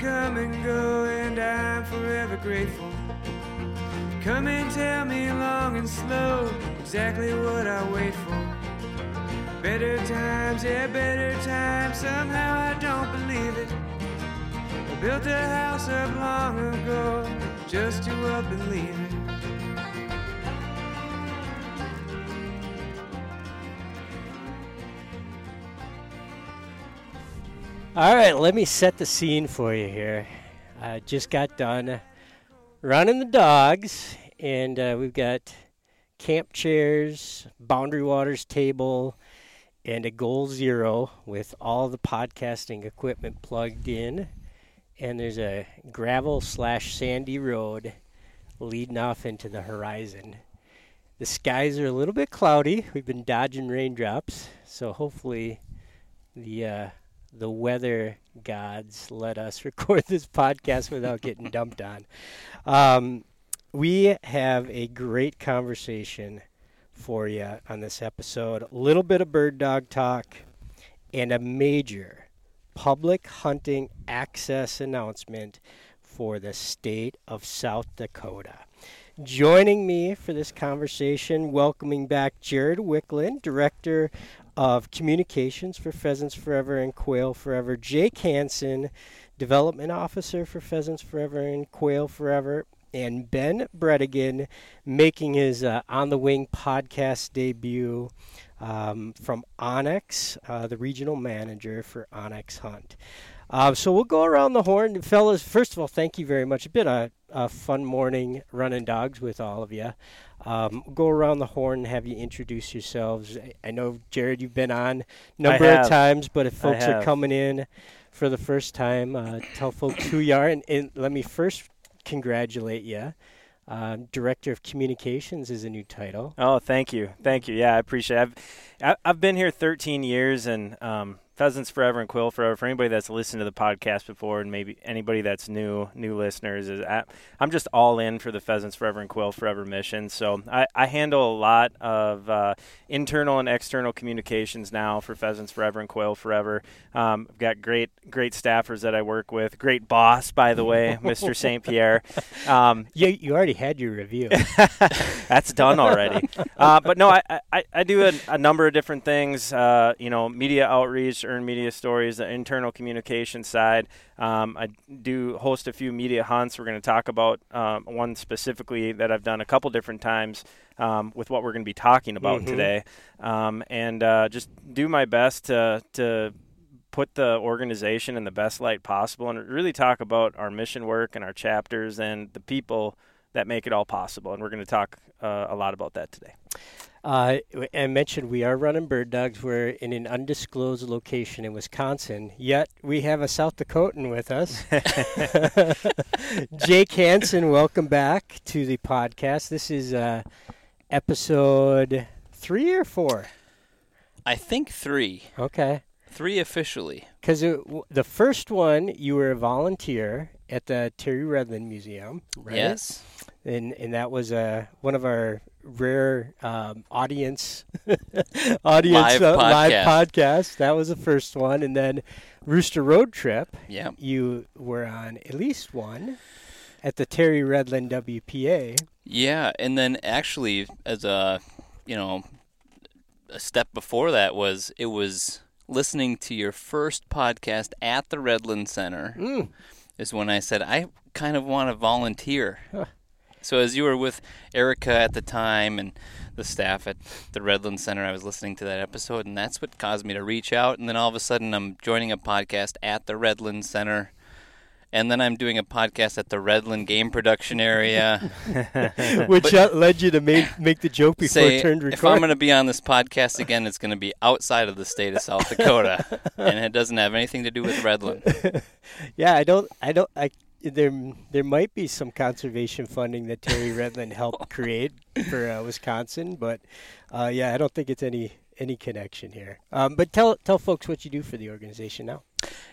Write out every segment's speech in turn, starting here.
Come and go, and I'm forever grateful. Come and tell me long and slow exactly what I wait for. Better times, yeah, better times. Somehow I don't believe it. I built a house up long ago just to up and leave it. All right, let me set the scene for you here. I just got done running the dogs, and uh, we've got camp chairs, Boundary Waters table, and a Goal Zero with all the podcasting equipment plugged in. And there's a gravel slash sandy road leading off into the horizon. The skies are a little bit cloudy. We've been dodging raindrops, so hopefully the uh, the weather gods let us record this podcast without getting dumped on. Um, we have a great conversation for you on this episode. A little bit of bird dog talk and a major public hunting access announcement for the state of South Dakota. Joining me for this conversation, welcoming back Jared Wiklund, Director of Communications for Pheasants Forever and Quail Forever, Jake Hanson, Development Officer for Pheasants Forever and Quail Forever, and Ben Brettingen making his uh, On the Wing podcast debut um, from onX, uh, the regional manager for onX Hunt. Uh, so we'll go around the horn. Fellas, first of all, thank you very much. It's been a, a fun morning running dogs with all of you. Um, go around the horn and have you introduce yourselves. I, I know, Jared, you've been on a number of times, but if folks are coming in for the first time, uh, tell folks who you are. And, and let me first congratulate you. Uh, Director of Communications is a new title. Oh, thank you, thank you. Yeah, I appreciate. It. I've I've been here 13 years, and um, Pheasants Forever and Quail Forever. For anybody that's listened to the podcast before, and maybe anybody that's new, new listeners, is I'm just all in for the Pheasants Forever and Quail Forever mission. So I, I handle a lot of uh, internal and external communications now for Pheasants Forever and Quail Forever. Um, I've got great, great staffers that I work with. Great boss, by the way, Mr. St. Pierre. Um, you, you already had your review. that's done already. Uh, but no, I, I, I do a, a, number of different things. Uh, you know, media outreach earned media stories, the internal communication side. Um, I do host a few media hunts. We're going to talk about um, one specifically that I've done a couple different times um, with what we're going to be talking about mm-hmm. today, um, and uh, just do my best to to put the organization in the best light possible and really talk about our mission work and our chapters and the people that make it all possible. And we're going to talk uh, a lot about that today. Uh, I mentioned we are running bird dogs. We're in an undisclosed location in Wisconsin, yet we have a South Dakotan with us. Jake Hanson, welcome back to the podcast. This is uh, episode three or four? I think three. Okay. Three officially. Because the first one, you were a volunteer at the Terry Redlin Museum, right? Yes. And and that was uh, one of our rare um, audience audience live, uh, podcast. live podcast. That was the first one, and then Rooster Road Trip. Yeah, you were on at least one at the Terry Redlin WPA. Yeah, and then actually, as a you know, a step before that was it was listening to your first podcast at the Redlin Center. Mm. Is when I said I kind of want to volunteer. Huh. So as you were with Erica at the time and the staff at the Redlin Center, I was listening to that episode, and that's what caused me to reach out. And then all of a sudden, I'm joining a podcast at the Redlin Center. And then I'm doing a podcast at the Redlin Game Production Area, which but, uh, led you to make make the joke before say, it turned record. If I'm going to be on this podcast again, it's going to be outside of the state of South Dakota, and it doesn't have anything to do with Redlin. yeah, I don't, I don't, I there there might be some conservation funding that Terry Redlin helped create for uh, Wisconsin, but uh, yeah, I don't think it's any any connection here. Um, but tell tell folks what you do for the organization now.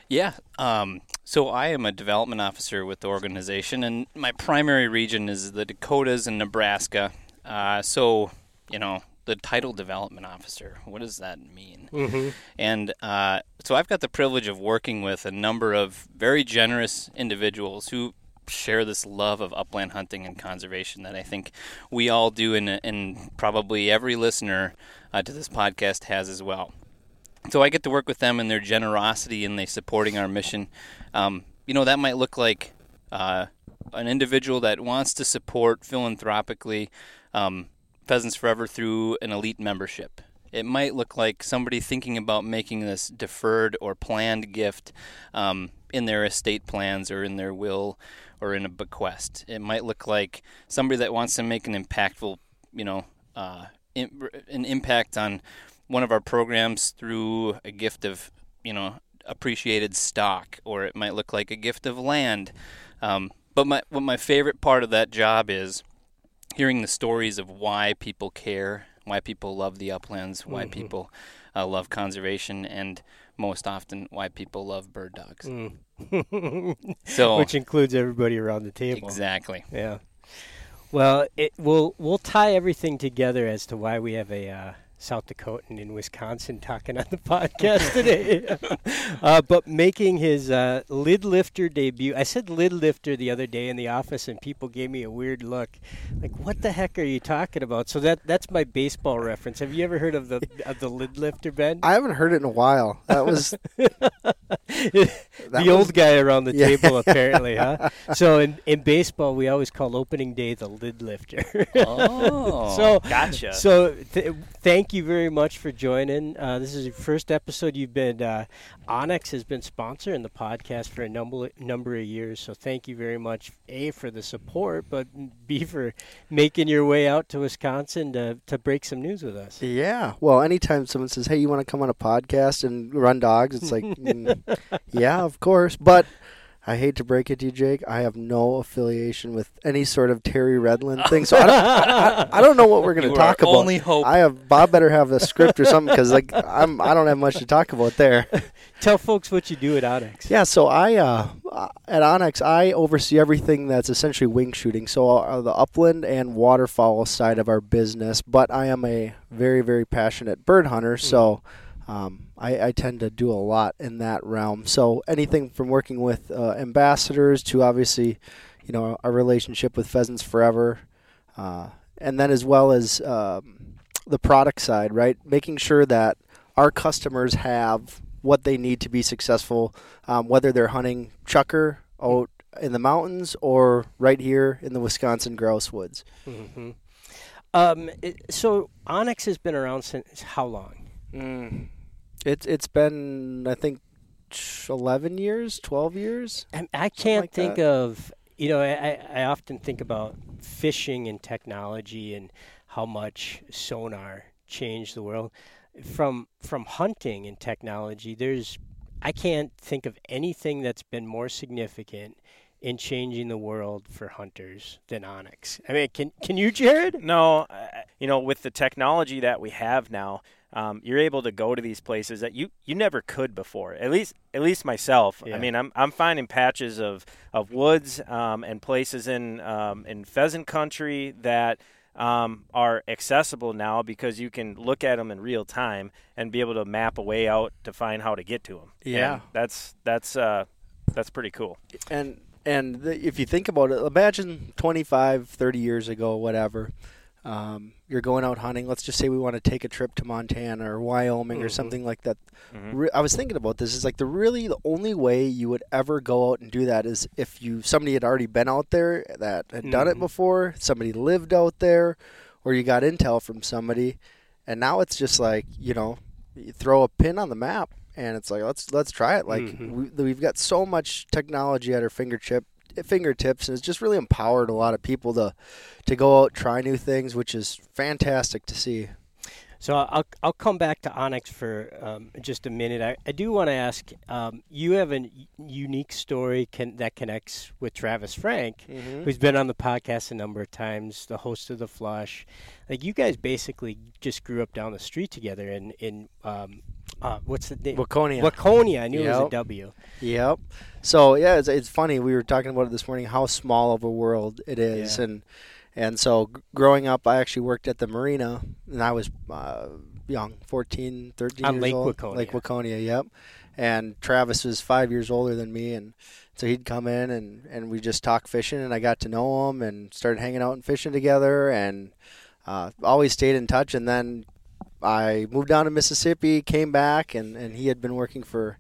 Yeah, um, so I am a development officer with the organization, and my primary region is the Dakotas and Nebraska. Uh, so you know, the title development officer. What does that mean? Mm-hmm. And uh, so I've got the privilege of working with a number of very generous individuals who share this love of upland hunting and conservation that I think we all do, and, and probably every listener uh, to this podcast has as well. So I get to work with them and their generosity and they supporting our mission. Um, you know, that might look like uh, an individual that wants to support philanthropically um, Pheasants Forever through an elite membership. It might look like somebody thinking about making this deferred or planned gift um, in their estate plans or in their will or in a bequest. It might look like somebody that wants to make an impactful, you know, uh, in, an impact on one of our programs through a gift of, you know, appreciated stock, or it might look like a gift of land. Um, but my what my favorite part of that job is hearing the stories of why people care, why people love the uplands, why Mhm. people uh, love conservation, and most often why people love bird dogs. Mm. So Which includes everybody around the table. exactly. Yeah. Well, it, we'll we'll tie everything together as to why we have a uh, South Dakota and in Wisconsin talking on the podcast today. uh, but making his uh, lid lifter debut, I said lid lifter the other day in the office, and people gave me a weird look, like, "What the heck are you talking about?" So that that's my baseball reference. Have you ever heard of the of the lid lifter, Ben? I haven't heard it in a while. That was the was- old guy around the Yeah. table, apparently, huh? So in, in baseball, we always call opening day the lid lifter. Oh, so Gotcha. so th- thank you very much for joining. Uh, this is your first episode. You've been uh, onX has been sponsoring the podcast for a number number of years. So thank you very much, a for the support, but b for making your way out to Wisconsin to to break some news with us. Yeah. Well, anytime someone says, "Hey, you want to come on a podcast and run dogs?" It's like, mm, yeah, of course. But I hate to break it to you, Jake. I have no affiliation with any sort of Terry Redlin thing, so I don't, I, I don't know what we're going to talk about. only hope. I have Bob better have a script or something because like I'm I don't have much to talk about there. Tell folks what you do at onX. Yeah, so I uh, uh, at onX I oversee everything that's essentially wing shooting, so uh, the upland and waterfowl side of our business. But I am a very very passionate bird hunter, so um, I, I tend to do a lot in that realm. So anything from working with uh, ambassadors to obviously, you know, our relationship with Pheasants Forever, uh, and then as well as um, the product side, right? Making sure that our customers have what they need to be successful, um, whether they're hunting chukar out in the mountains or right here in the Wisconsin grouse woods. hmm Um, it, so onX has been around since how long? Mm. It's it's been I think eleven years, twelve years. I, I can't like think that. of you know I, I I often think about fishing and technology and how much sonar changed the world from from hunting and technology there's I can't think of anything that's been more significant in changing the world for hunters than onX. I mean, can can you, Jared? No, I- you know, with the technology that we have now, um, you're able to go to these places that you, you never could before. At least at least myself. Yeah. I mean, I'm I'm finding patches of of woods um, and places in um, in pheasant country that. Um, are accessible now because you can look at them in real time and be able to map a way out to find how to get to them. Yeah. that's that's uh, that's pretty cool. and and the, if you think about it imagine 25 30 years ago whatever um, you're going out hunting let's just say we want to take a trip to montana or wyoming or Mhm. something like that Mhm. Re- i was thinking about this is like the really the only way you would ever go out and do that is if you somebody had already been out there that had done it Mhm. before somebody lived out there or you got intel from somebody and now it's just like you know you throw a pin on the map and it's like let's let's try it like Mhm. we, we've got so much technology at our fingertip fingertips and it's just really empowered a lot of people to to go out try new things which is fantastic to see So I'll I'll come back to onX for um, just a minute. I, I do want to ask. Um, you have a unique story can, that connects with Travis Frank, who's been on the podcast a number of times, the host of the Flush. Like you guys basically just grew up down the street together in in um, uh, what's the name? Waconia. Waconia. I knew it was a W. Yep. So yeah, it's, it's funny. We were talking about it this morning. How small of a world it is, Yeah. and And so, growing up, I actually worked at the marina, and I was uh, young, 14, 13 On years Lake old. Waconia. Lake Waconia, yep. And Travis was five years older than me, and so he'd come in and, and we just talk fishing, and I got to know him and started hanging out and fishing together, and uh, always stayed in touch. And then I moved down to Mississippi, came back, and, and he had been working for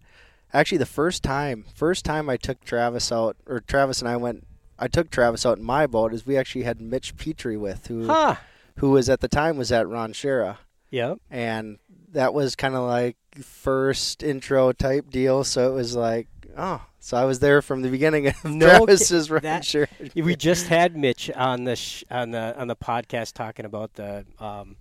actually the first time, first time I took Travis out, or Travis and I went. I took Travis out in my boat. Is we actually had Mitch Petrie with, who Huh. who was at the time was at Ron Schara, Yep. and that was kind of like first intro type deal. So it was like, oh, so I was there from the beginning of No Travis's ki- Ron that- Schara. We just had Mitch on the sh- on the on the podcast talking about the um,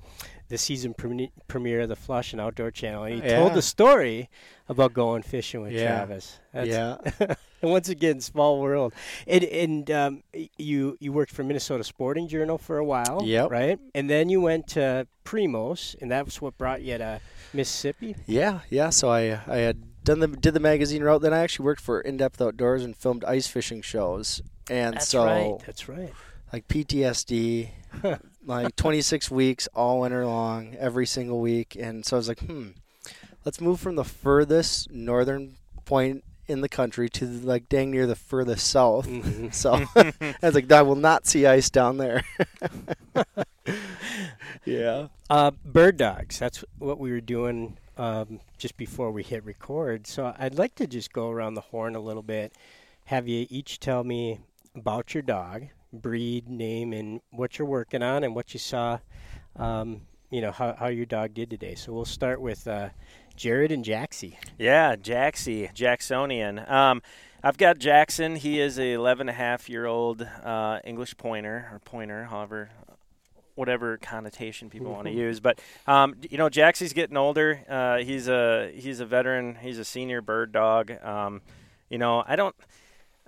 the season premi- premiere of the Flush and Outdoor Channel, and he told the story about going fishing with Yeah. Travis. That's, yeah, and once again, small world. And and um, you you worked for Minnesota Sporting Journal for a while, Yep. right? And then you went to Primos, and that's what brought you to Mississippi. yeah, yeah. So I I had done the did the magazine route. Then I actually worked for In Depth Outdoors and filmed ice fishing shows. And That's so right. That's right. like PTSD, like 26 weeks all winter long, every single week. And so I was like, hmm, let's move from the furthest northern point in the country to like dang near the furthest south. Mhm. So I was like, I will not see ice down there. yeah. Uh, bird dogs. That's what we were doing um, just before we hit record. So I'd like to just go around the horn a little bit. Have you each tell me about your dog, breed, name, and what you're working on, and what you saw. Um, you know how how your dog did today. So we'll start with uh, Jared and Jaxie. Yeah, Jaxie, Jacksonian. Um, I've got Jackson. He is a 11 and a half year old uh, English pointer or pointer, however, whatever connotation people want to use. But um, you know, Jaxie's getting older. Uh, he's a he's a veteran. He's a senior bird dog. Um, you know, I don't.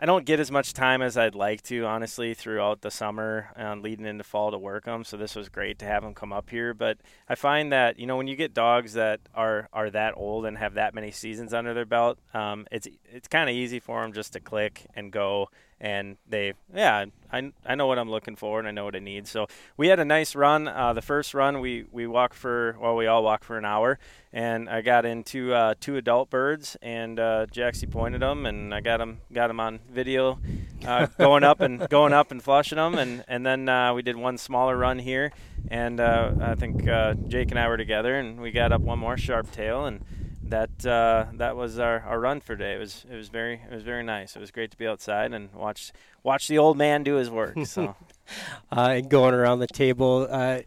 I don't get as much time as I'd like to, honestly, throughout the summer and leading into fall to work them. So this was great to have them come up here. But I find that you know when you get dogs that are are that old and have that many seasons under their belt, um, it's it's kind of easy for them just to click and go. And they, yeah, I, I know what I'm looking for and I know what I need. So we had a nice run. Uh, the first run we we walked for well we all walked for an hour, and I got into uh, two adult birds and uh, Jaxie pointed them and I got them got them on video, uh, going up and going up and flushing them and and then uh, we did one smaller run here and uh, I think uh, Jake and I were together and we got up one more sharp tail and that uh, that was our, our run for today. It was it was very it was very nice. It was great to be outside and watch watch the old man do his work. So uh, and going around the table. Uh,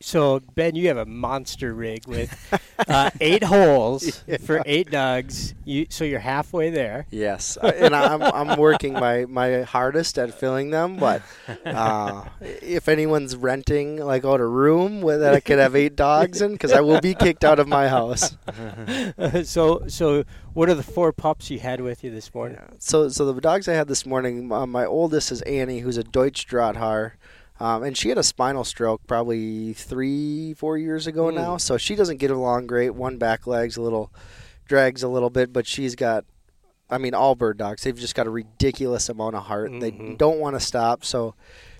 so Ben, you have a monster rig with uh, eight holes for eight dogs. You so you're halfway there. Yes, I- and I'm I'm working my, my hardest at filling them. But uh, if anyone's renting like out a room where that I could have eight dogs in, because I will be kicked out of my house. so so what are the four pups you had with you this morning? So so the dogs I had this morning, uh, my oldest is Annie, who's a Deutsch Drahthaar. Um, and she had a spinal stroke probably three, four years ago Hmm. now. So she doesn't get along great. One back leg's a little, drags a little bit, but she's got, I mean, all bird dogs, they've just got a ridiculous amount of heart. They Mhm. don't want to stop. So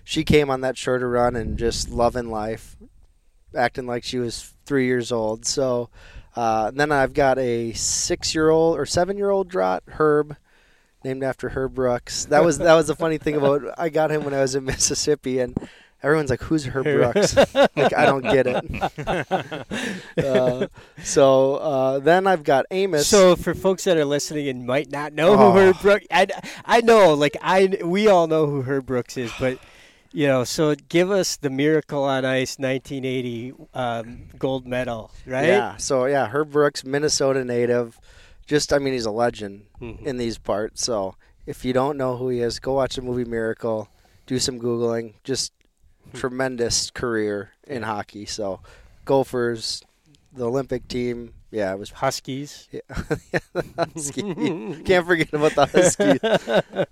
she came on that shorter run and just loving life, acting like she was three years old. So uh, then I've got a six year old or seven year old Draught, Herb named after Herb Brooks. That was that was the funny thing about I got him when I was in Mississippi, and everyone's like, "Who's Herb Brooks?" like I don't get it. uh, so uh, then I've got Amos. So for folks that are listening and might not know Oh. who Herb Brooks, I, I know, like I we all know who Herb Brooks is, but you know, so give us the Miracle on Ice 1980 um, gold medal, right? yeah, so yeah, Herb Brooks, Minnesota native. Just I mean, he's a legend Mhm. in these parts. So if you don't know who he is, go watch the movie Miracle. Do some googling. Just tremendous career in hockey. So Gophers, the Olympic team. Yeah, it was Huskies. Yeah, the Husky. Can't forget about the Husky.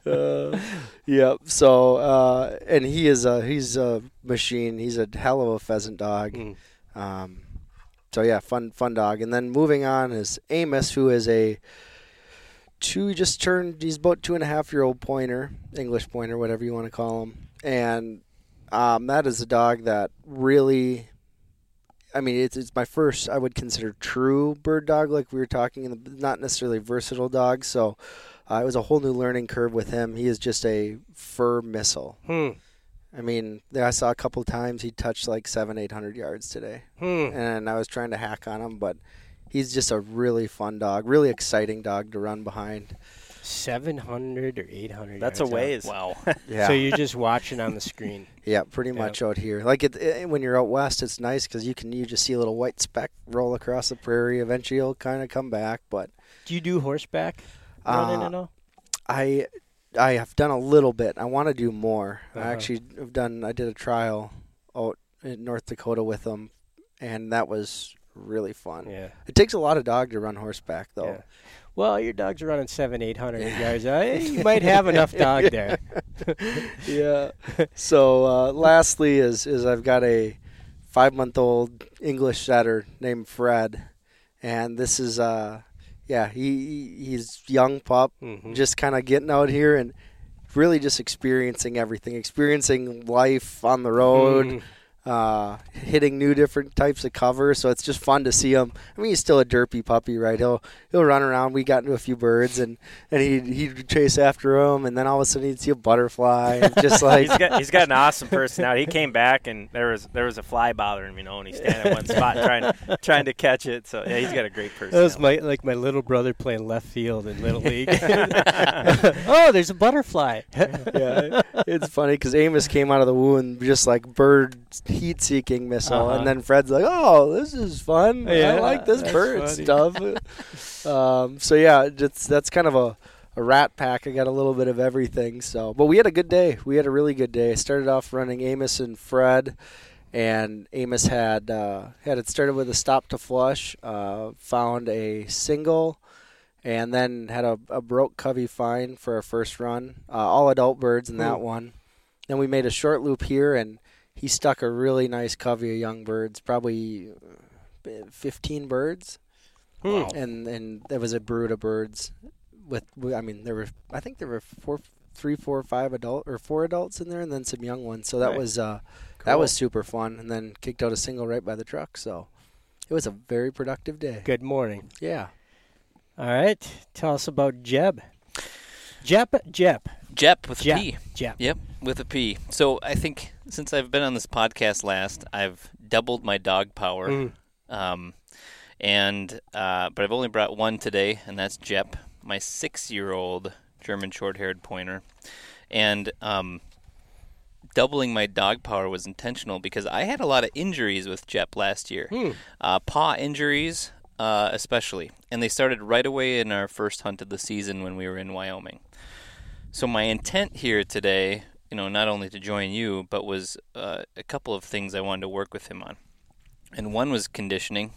Uh, yep. So, uh, and he is a he's a machine. He's a hell of a pheasant dog. Mm. Um, so yeah, fun fun dog. And then moving on is Amos, who is a two just turned. He's about two and a half year old pointer, English pointer, whatever you want to call him. And Um, that is a dog that really. I mean, it's it's my first. I would consider true bird dog, like we were talking, not necessarily versatile dog. So, uh, it was a whole new learning curve with him. He is just a fur missile. Hmm. I mean, I saw a couple times he touched like seven, eight hundred yards today, Hmm. and I was trying to hack on him, but he's just a really fun dog, really exciting dog to run behind. Seven hundred or eight hundred. That's a ways. Wow. Yeah, So you're just watching on the screen. yeah, pretty Yeah. much out here. Like it, it, when you're out west, it's nice because you can you just see a little white speck roll across the prairie. Eventually, he'll kind of come back. But Do you do horseback running Uh, at all? I, I have done a little bit. I want to do more. Uh-huh. I actually have done. I did a trial out in North Dakota with them, and that was really fun. Yeah. It takes a lot of dog to run horseback, though. Yeah. Well, your dog's are running seven, eight hundred yards. Uh, you might have enough dog there. yeah. So uh, lastly is is I've got a five month old English setter named Fred, and this is uh yeah he he- he's young pup Mhm. just kind of getting out here and really just experiencing everything, experiencing life on the road. Mhm. Uh, hitting new different types of cover, so it's just fun to see him. I mean, he's still a derpy puppy, right? He'll he'll run around. We got into a few birds, and and he'd he'd chase after them, and then all of a sudden he'd see a butterfly, and just like he's got he's got an awesome personality. He came back and there was there was a fly bothering him, you know, and he's standing at one spot trying trying to catch it. So yeah, he's got a great personality. That was my like my little brother playing left field in little league. oh, there's a butterfly. yeah, it's funny because Amos came out of the wound just like bird heat-seeking missile, Uh-huh. and then Fred's like, "Oh, this is fun. Yeah, I like this bird funny. stuff." um, so yeah, it's that's kind of a, a rat pack. I got a little bit of everything. So, but we had a good day. We had a really good day. I started off running Amos and Fred. And Amos had uh, had it started with a stop to flush, uh, found a single, and then had a, a broke covey fine for our first run. Uh, all adult birds in that Hmm. one. Then we made a short loop here, and he stuck a really nice covey of young birds, probably uh, 15 birds, Hmm. and and there was a brood of birds. With I mean, there were I think there were four, three, four, five adult or four adults in there, and then some young ones. So that Right. was uh, that was super fun. And then kicked out a single right by the truck. So it was a very productive day. Good morning. Yeah. All right, tell us about Jeb. Jep, Jep, Jep with Jep, P. Jep. Yep, with a P. So I think since I've been on this podcast last, I've doubled my dog power. Mm. Um, and uh, but I've only brought one today, and that's Jep, my six-year-old German short-haired pointer. And um, doubling my dog power was intentional because I had a lot of injuries with Jep last year, Hmm. uh, paw injuries uh, especially, and they started right away in our first hunt of the season when we were in Wyoming. So my intent here today, you know, not only to join you, but was uh, a couple of things I wanted to work with him on. And one was conditioning,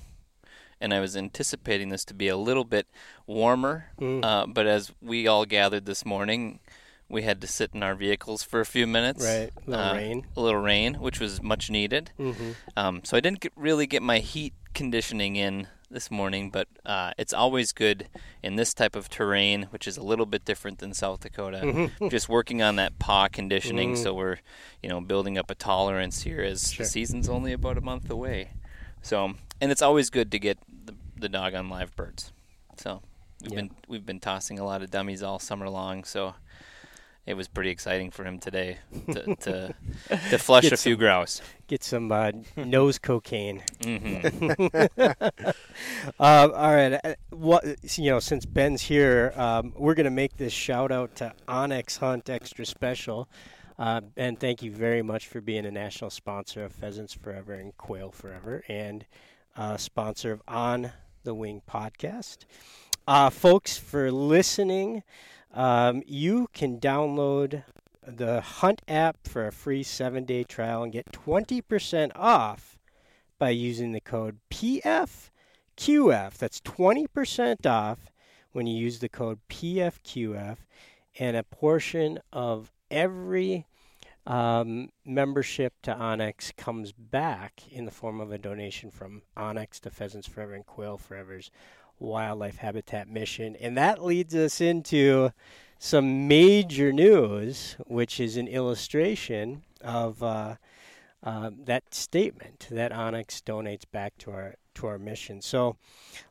and I was anticipating this to be a little bit warmer. Mm. Uh, but as we all gathered this morning, we had to sit in our vehicles for a few minutes. Right, little Uh, rain. A little rain, which was much needed. Mm-hmm. Um, so I didn't get, really get my heat conditioning in this morning, but uh, it's always good in this type of terrain, which is a little bit different than South Dakota. Mhm. Just working on that paw conditioning, Mm. so we're you know building up a tolerance here as Sure. the season's only about a month away. So and it's always good to get the, the dog on live birds. So we've Yeah. been we've been tossing a lot of dummies all summer long, so. It was pretty exciting for him today to to, to flush Get a few grouse. Get some uh, nose cocaine. hmm Um, all right. uh, What you know, since Ben's here, um, we're gonna make this shout out to onX Hunt Extra Special. Uh, ben, thank you very much for being a national sponsor of Pheasants Forever and Quail Forever, and uh, sponsor of On the Wing podcast. Uh, folks, for listening, um, you can download the Hunt app for a free seven-day trial and get twenty percent off by using the code PFQF. That's 20% off when you use the code PFQF, and a portion of every um, membership to onX comes back in the form of a donation from onX to Pheasants Forever and Quail Forever's wildlife habitat mission. And that leads us into some major news, which is an illustration of uh, uh, that statement that onX donates back to our to our mission. So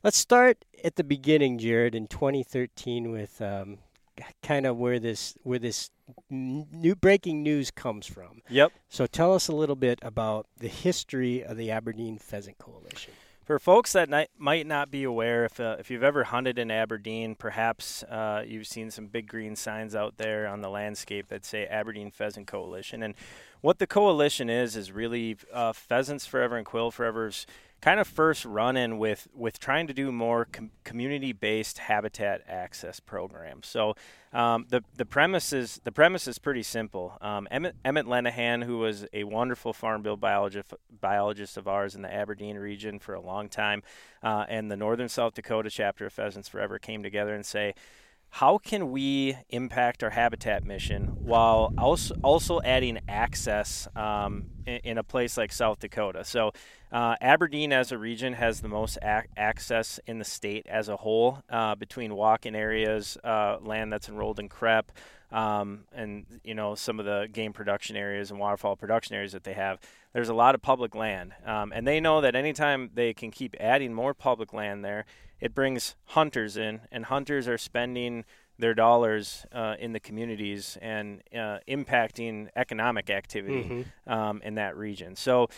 let's start at the beginning, Jared, in 2013 with um, kind of where this where this new breaking news comes from. Yep. So tell us a little bit about the history of the Aberdeen Pheasant Coalition. For folks that might not be aware, if, uh, if you've ever hunted in Aberdeen, perhaps uh, you've seen some big green signs out there on the landscape that say Aberdeen Pheasant Coalition. And what the coalition is, is really uh, Pheasants Forever and Quail Forever's kind of first run in with with trying to do more com- community based habitat access programs. So um, the the premise is the premise is pretty simple. Um, Emmett, Emmett Lenahan, who was a wonderful farm bill biologist biologist of ours in the Aberdeen region for a long time, uh, and the Northern South Dakota chapter of Pheasants Forever came together and say how can we impact our habitat mission while also, also adding access um, in, in, a place like South Dakota? So, uh, Aberdeen as a region has the most ac- access in the state as a whole uh, between walk-in areas, uh, land that's enrolled in CREP, um, and you know some of the game production areas and waterfowl production areas that they have. There's a lot of public land, um, and they know that anytime they can keep adding more public land there, it brings hunters in, and hunters are spending their dollars uh, in the communities and uh, impacting economic activity mm-hmm. um, in that region. So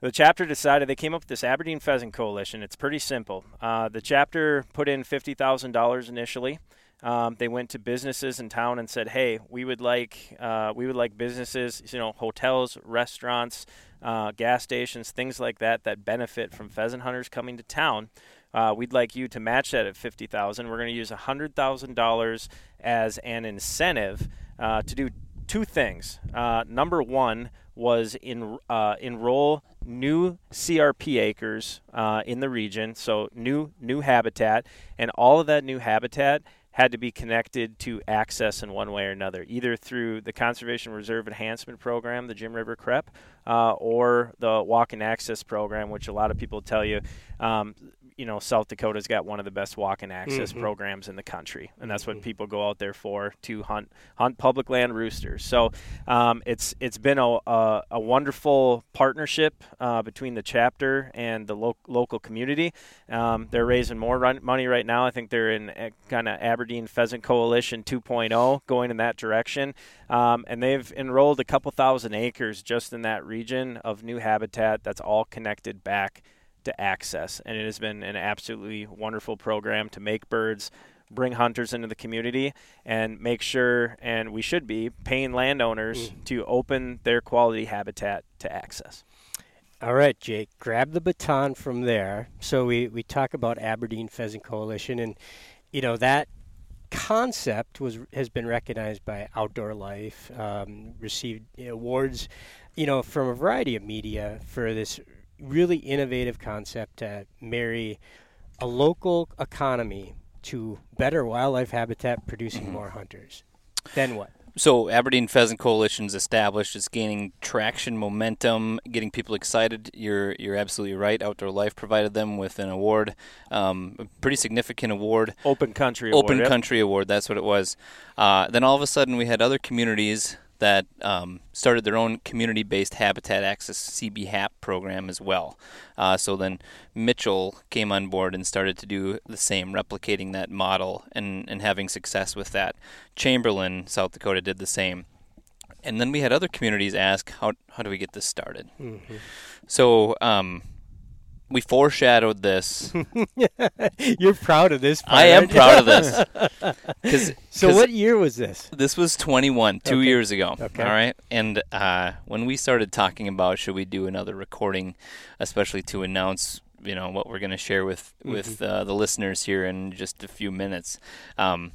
the chapter decided they came up with this Aberdeen Pheasant Coalition. It's pretty simple. Uh, the chapter put in fifty thousand dollars initially. Um, they went to businesses in town and said, "Hey, we would like uh, we would like businesses, you know, hotels, restaurants, uh, gas stations, things like that that benefit from pheasant hunters coming to town." Uh, we'd like you to match that at fifty thousand. We're going to use hundred thousand dollars as an incentive uh, to do two things. Uh, number one was in uh, enroll new CRP acres uh, in the region, so new new habitat, and all of that new habitat had to be connected to access in one way or another, either through the Conservation Reserve Enhancement Program, the Jim River CREP, uh, or the Walk and Access Program, which a lot of people tell you um, you know South Dakota's got one of the best walk-in access mm-hmm. programs in the country, and that's what mm-hmm. people go out there for to hunt hunt public land roosters. So um, it's it's been a, a, a wonderful partnership uh, between the chapter and the lo- local community. Um, they're raising more run- money right now. I think they're in eh, kind of Aberdeen Pheasant Coalition 2.0, going in that direction, um, and they've enrolled a couple thousand acres just in that region of new habitat that's all connected back to access. And it has been an absolutely wonderful program to make birds, bring hunters into the community, and make sure, and we should be, paying landowners mm. to open their quality habitat to access. All right, Jake, grab the baton from there. So we, we talk about Aberdeen Pheasant Coalition, and you know that concept was has been recognized by Outdoor Life, um, received awards, you know, from a variety of media for this really innovative concept to marry a local economy to better wildlife habitat producing mm-hmm. more hunters. Then what? So Aberdeen Pheasant Coalition is established. It's gaining traction, momentum, getting people excited. You're you're absolutely right. Outdoor Life provided them with an award, um, a pretty significant award. Open Country Open Award, Country yep. Award. That's what it was. Uh, then all of a sudden, we had other communities that um, started their own community-based habitat access CB program as well. Uh, so then Mitchell came on board and started to do the same, replicating that model and, and having success with that. Chamberlain, South Dakota, did the same. And then we had other communities ask, how, how do we get this started? Mm-hmm. So um, we foreshadowed this. You're proud of this. Part, I am proud of this. Cause, so cause what year was this? This was 21, two okay. years ago. Okay. All right, and uh, when we started talking about should we do another recording, especially to announce you know what we're going to share with mm-hmm. with uh, the listeners here in just a few minutes. Um,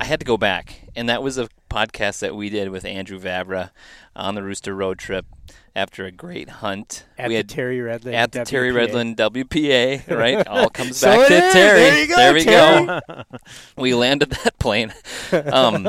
I had to go back, and that was a podcast that we did with Andrew Vavra on the Rooster Road Trip after a great hunt. At we the had Terry Redlin. at the Terry WPA. Redlin WPA, right? All comes So back to is. Terry. There you go, we Terry. go. we landed that plane. Um,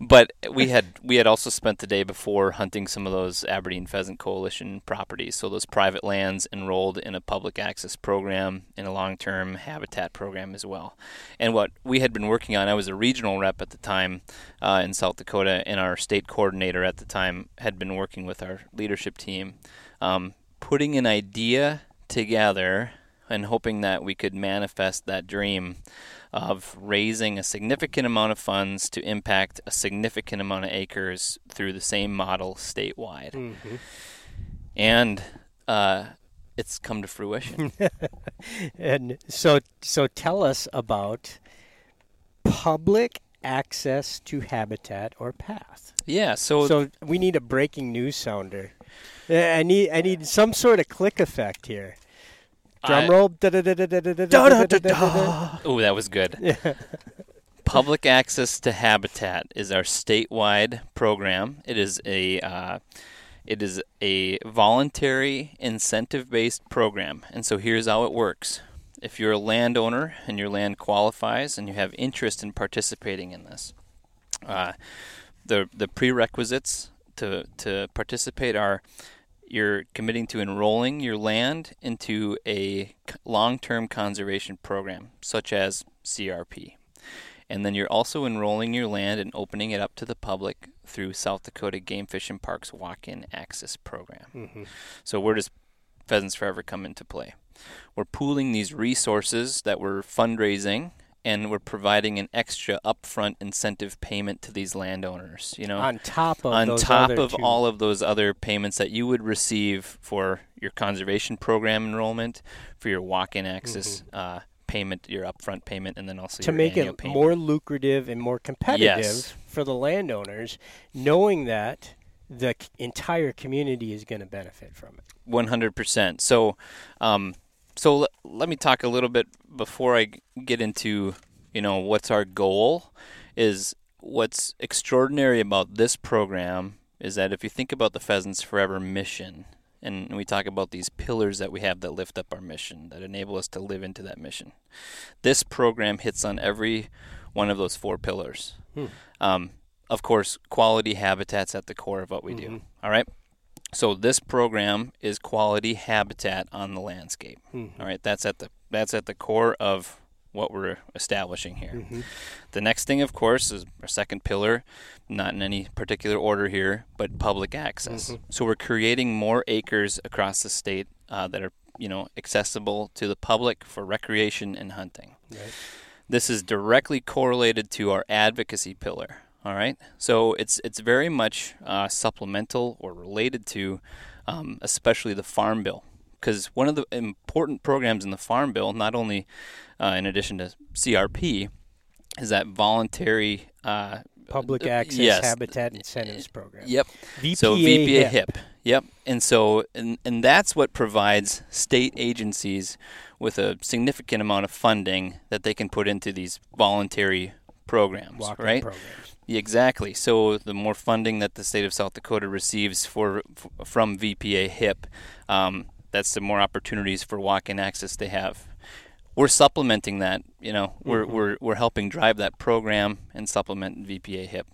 but we had we had also spent the day before hunting some of those Aberdeen Pheasant Coalition properties, so those private lands enrolled in a public access program in a long-term habitat program as well. And what we had been working on, I was a regional rep at the time uh, in South Dakota, and our state coordinator at the time had been working with our leadership team, um, putting an idea together and hoping that we could manifest that dream of raising a significant amount of funds to impact a significant amount of acres through the same model statewide. Mhm. And uh, it's come to fruition. And so, so tell us about public access to habitat or path. yeah, so, So we need a breaking news sounder. I need I need some sort of click effect here. Drum roll. Oh, that was good. Public Access to Habitat is our statewide program. It is a uh, it is a voluntary incentive-based program. And so here's how it works. If you're a landowner and your land qualifies and you have interest in participating in this, uh, the the prerequisites to to participate are you're committing to enrolling your land into a long-term conservation program such as CRP. And then you're also enrolling your land and opening it up to the public through South Dakota Game Fish and Parks walk-in access program. Mhm. So where does Pheasants Forever come into play? We're pooling these resources that we're fundraising and we're providing an extra upfront incentive payment to these landowners, you know On top of on top of two. all of those other payments that you would receive for your conservation program enrollment, for your walk-in access uh, payment, your upfront payment, and then also Mm-hmm. to make it payment. more lucrative and more competitive Yes. for the landowners, knowing that the entire community is going to benefit from it. One hundred percent. So, um, so l- let me talk a little bit before I g- get into, you know, what's our goal. Is what's extraordinary about this program is that if you think about the Pheasants Forever mission, and we talk about these pillars that we have that lift up our mission, that enable us to live into that mission, this program hits on every one of those four pillars. Hmm. Um, of course, quality habitats at the core of what we do. Mhm. All right. So this program is quality habitat on the landscape. Mhm. All right, that's at the that's at the core of what we're establishing here. Mhm. The next thing, of course, is our second pillar, not in any particular order here, but public access. Mhm. So we're creating more acres across the state uh, that are you know accessible to the public for recreation and hunting. Right. This is directly correlated to our advocacy pillar. All right, so it's it's very much uh, supplemental or related to, um, especially the Farm Bill, because one of the important programs in the Farm Bill, not only uh, in addition to CRP, is that voluntary. Uh, Public uh, access yes. habitat incentives program. Yep. VPA So VPA HIP. HIP. Yep. And so and and that's what provides state agencies with a significant amount of funding that they can put into these voluntary programs, walking right? programs. Exactly. So the more funding that the state of South Dakota receives for f- from VPA HIP, um, that's the more opportunities for walk-in access they have. We're supplementing that. You know, we're Mhm. we're we're helping drive that program and supplement VPA HIP.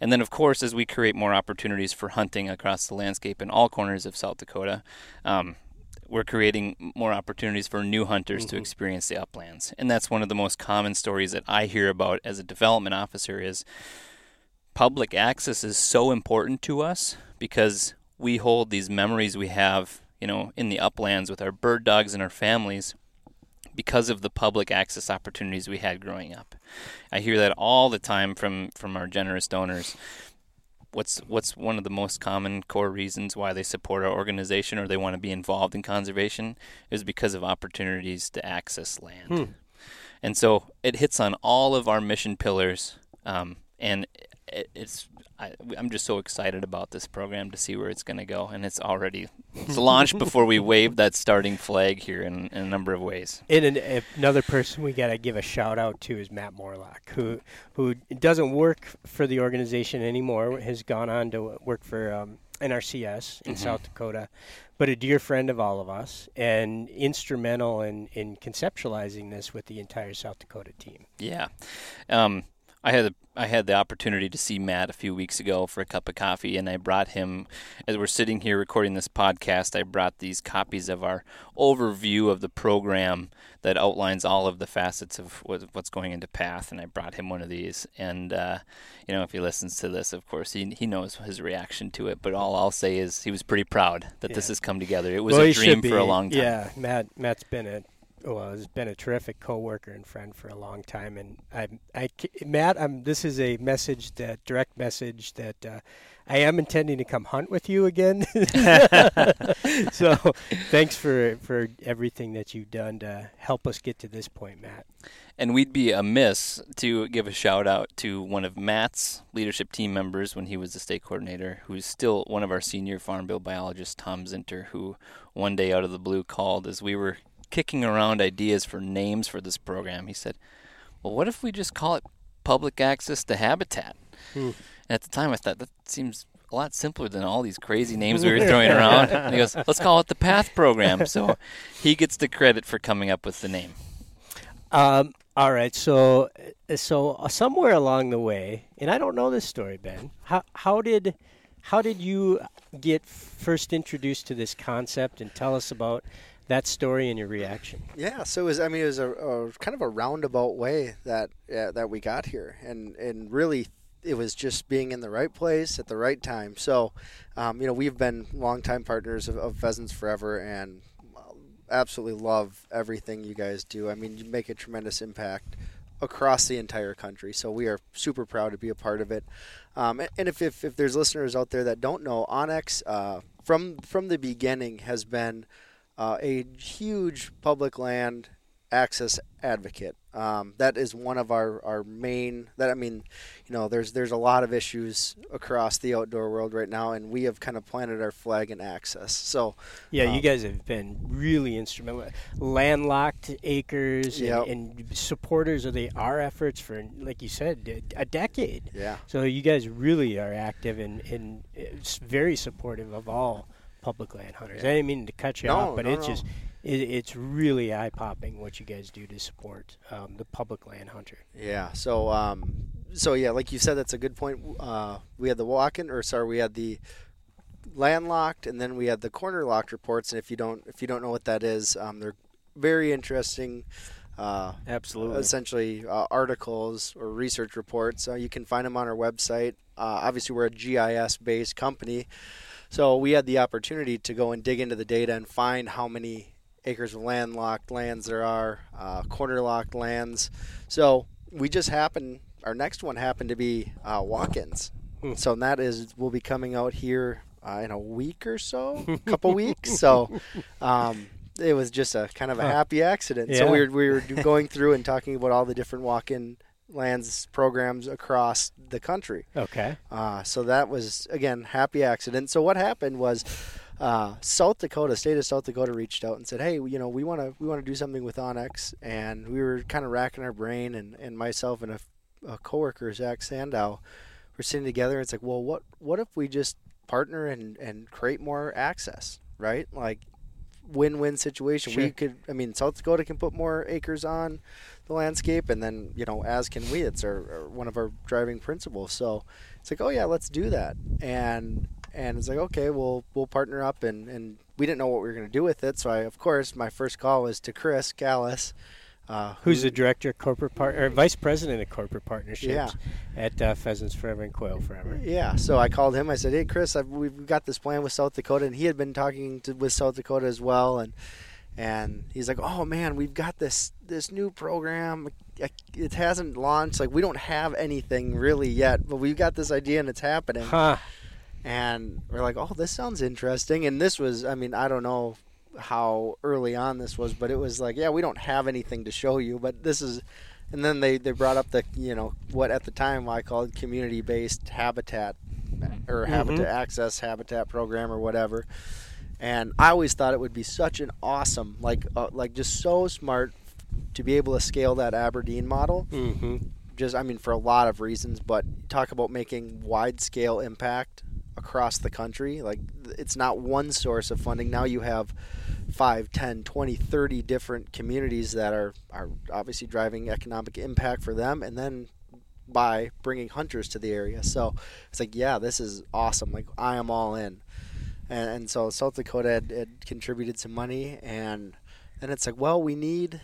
And then, of course, as we create more opportunities for hunting across the landscape in all corners of South Dakota, um, we're creating more opportunities for new hunters to Mhm. experience the uplands. And that's one of the most common stories that I hear about as a development officer is public access is so important to us because we hold these memories we have, you know, in the uplands with our bird dogs and our families because of the public access opportunities we had growing up. I hear that all the time from from our generous donors. What's what's one of the most common core reasons why they support our organization or they want to be involved in conservation is because of opportunities to access land. Hmm. And so it hits on all of our mission pillars, um, and it, it's I, I'm just so excited about this program to see where it's going to go, and it's already it's launched before we wave that starting flag here in, in a number of ways. And an, another person we got to give a shout out to is Matt Morlock, who who doesn't work for the organization anymore. Has gone on to work for um, NRCS in Mhm. South Dakota, but a dear friend of all of us and instrumental in, in conceptualizing this with the entire South Dakota team. Yeah, um, I had the, I had the opportunity to see Matt a few weeks ago for a cup of coffee, and I brought him as we're sitting here recording this podcast. I brought these copies of our overview of the program that outlines all of the facets of what's going into Path, and I brought him one of these. And uh, you know, if he listens to this, of course, he he knows his reaction to it. But all I'll say is he was pretty proud that this has come together. It was well, a dream for a long time. Yeah, Matt. Matt's been a well, has been a terrific coworker and friend for a long time. And I, I, Matt, I'm. This is a message that direct message that uh, I am intending to come hunt with you again. so, thanks for for everything that you've done to help us get to this point, Matt. And we'd be amiss to give a shout out to one of Matt's leadership team members when he was the state coordinator, who's still one of our senior farm bill biologists, Tom Zinter, who one day out of the blue called as we were kicking around ideas for names for this program. He said, Well, what if we just call it Public Access to Habitat? Hmm. And at the time, I thought that seems a lot simpler than all these crazy names we were throwing around. And he goes, Let's call it the PATH program. So he gets the credit for coming up with the name. Um, all right, so so uh, somewhere along the way, and I don't know this story, Ben. How how did how did you get first introduced to this concept, and tell us about that story and your reaction? Yeah, so it was. I mean, it was a, a kind of a roundabout way that uh, that we got here, and and really, it was just being in the right place at the right time. So, um, you know, we've been longtime partners of, of Pheasants Forever, and absolutely love everything you guys do. I mean, you make a tremendous impact across the entire country. So we are super proud to be a part of it. Um, and if, if, if there's listeners out there that don't know, onX uh, from from the beginning has been uh, a huge public land access advocate. Um, that is one of our, our main. That I mean, you know, there's there's a lot of issues across the outdoor world right now, and we have kind of planted our flag in access. So Yeah, you Um, guys have been really instrumental, landlocked acres, and, Yep. and supporters of the our efforts for, like you said, a decade. yeah, So you guys really are active and, and it's very supportive of all public land hunters. I didn't mean to cut you No, off, but no, it's no. just it, it's really eye popping what you guys do to support um, the public land hunter. Yeah. So, um, so yeah, like you said, that's a good point. Uh, we had the walk-in, or sorry, we had the landlocked, and then we had the corner locked reports. And if you don't, if you don't know what that is, um, they're very interesting. Uh, Absolutely. essentially uh, articles or research reports. Uh, you can find them on our website. Uh, obviously, we're a GIS-based company, so we had the opportunity to go and dig into the data and find how many acres of landlocked lands there are, uh, corner locked lands. So we just happened. Our next one happened to be uh, walk-ins. Hmm. So that is will be coming out here uh, in a week or so, a couple weeks. So. Um, it was just a kind of a happy accident. So we were, we were going through and talking about all the different walk-in lands programs across the country. Okay. Uh, so that was again happy accident. So what happened was uh, South Dakota, state of South Dakota, reached out and said, "Hey, you know, we want to we want to do something with onX," and we were kind of racking our brain, and, and myself and a, a coworker, Zach Sandow, were sitting together. It's like, well, what what if we just partner and and create more access, right? Like win-win situation. We could, I mean, South Dakota can put more acres on the landscape, and then you know, as can we. It's our, our one of our driving principles. So it's like, oh yeah, let's do that. And and it's like, okay, we'll we'll partner up, and and we didn't know what we were going to do with it. So I, of course, my first call was to Chris Callis. Uh, Who's the director of corporate part or vice president of corporate partnerships Yeah. at uh, Pheasants Forever and Quail Forever? Yeah, so I called him. I said, "Hey, Chris, I've, we've got this plan with South Dakota," and he had been talking to, with South Dakota as well, and and he's like, "Oh man, we've got this this new program. It hasn't launched. Like we don't have anything really yet, but we've got this idea and it's happening." Huh. And we're like, "Oh, this sounds interesting." And this was, I mean, I don't know how early on this was, but it was like, "Yeah, we don't have anything to show you, but this is." And then they, they brought up the you know what at the time I called community based habitat or mm-hmm. habitat access habitat program or whatever. And I always thought it would be such an awesome like uh, like just so smart to be able to scale that Aberdeen model. Mm-hmm. Just I mean for a lot of reasons, but talk about making wide scale impact across the country. Like it's not one source of funding. Now you have 5, 10, 20, 30 different communities that are, are obviously driving economic impact for them and then by bringing hunters to the area. So it's like, yeah, this is awesome. Like I am all in. And, and so South Dakota had, had contributed some money and then it's like, well, we need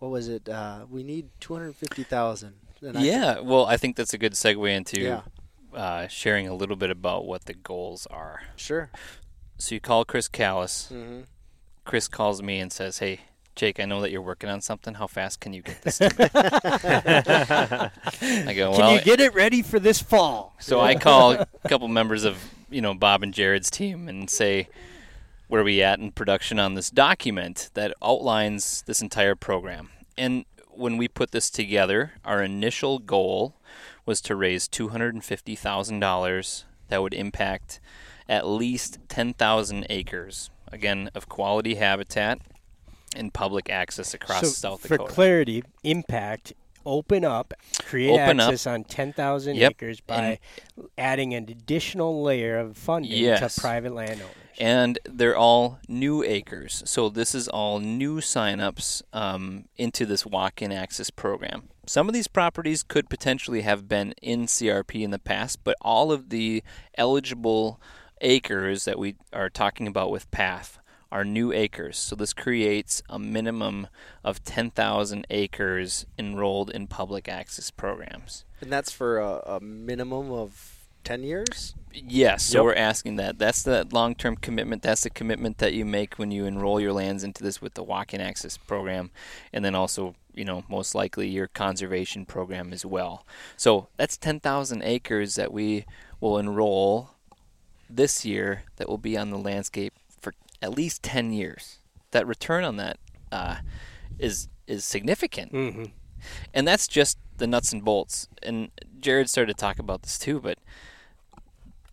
what was it? Uh, we need 250,000. And I- Yeah, well, I think that's a good segue into Yeah. uh, sharing a little bit about what the goals are. Sure. So you call Chris Callis. Mhm. Chris calls me and says, "Hey, Jake, I know that you're working on something. How fast can you get this?" to me?" I go, Can "Well." you get it ready for this fall? so I call a couple members of you know Bob and Jared's team and say, "Where are we at in production on this document that outlines this entire program?" And when we put this together, our initial goal was to raise two hundred and fifty thousand dollars that would impact at least ten thousand acres again of quality habitat and public access across so South for clarity, impact, open up, create Open up. access on 10,000 Yep, acres by adding an additional layer of funding Yes. to private landowners. and they're all new acres. So this is all new signups um, into this walk-in access program. Some of these properties could potentially have been in CRP in the past, but all of the eligible acres that we are talking about with PATH are new acres. So this creates a minimum of 10,000 acres enrolled in public access programs. And that's for a, a minimum of 10 years? Yes, so Yep. we're asking that. That's the long-term commitment. That's the commitment that you make when you enroll your lands into this with the walk-in access program, and then also, you know, most likely your conservation program as well. So that's 10,000 acres that we will enroll this year that will be on the landscape for at least 10 years. That return on that uh, is is significant hmm and that's just the nuts and bolts. And Jared started to talk about this too, but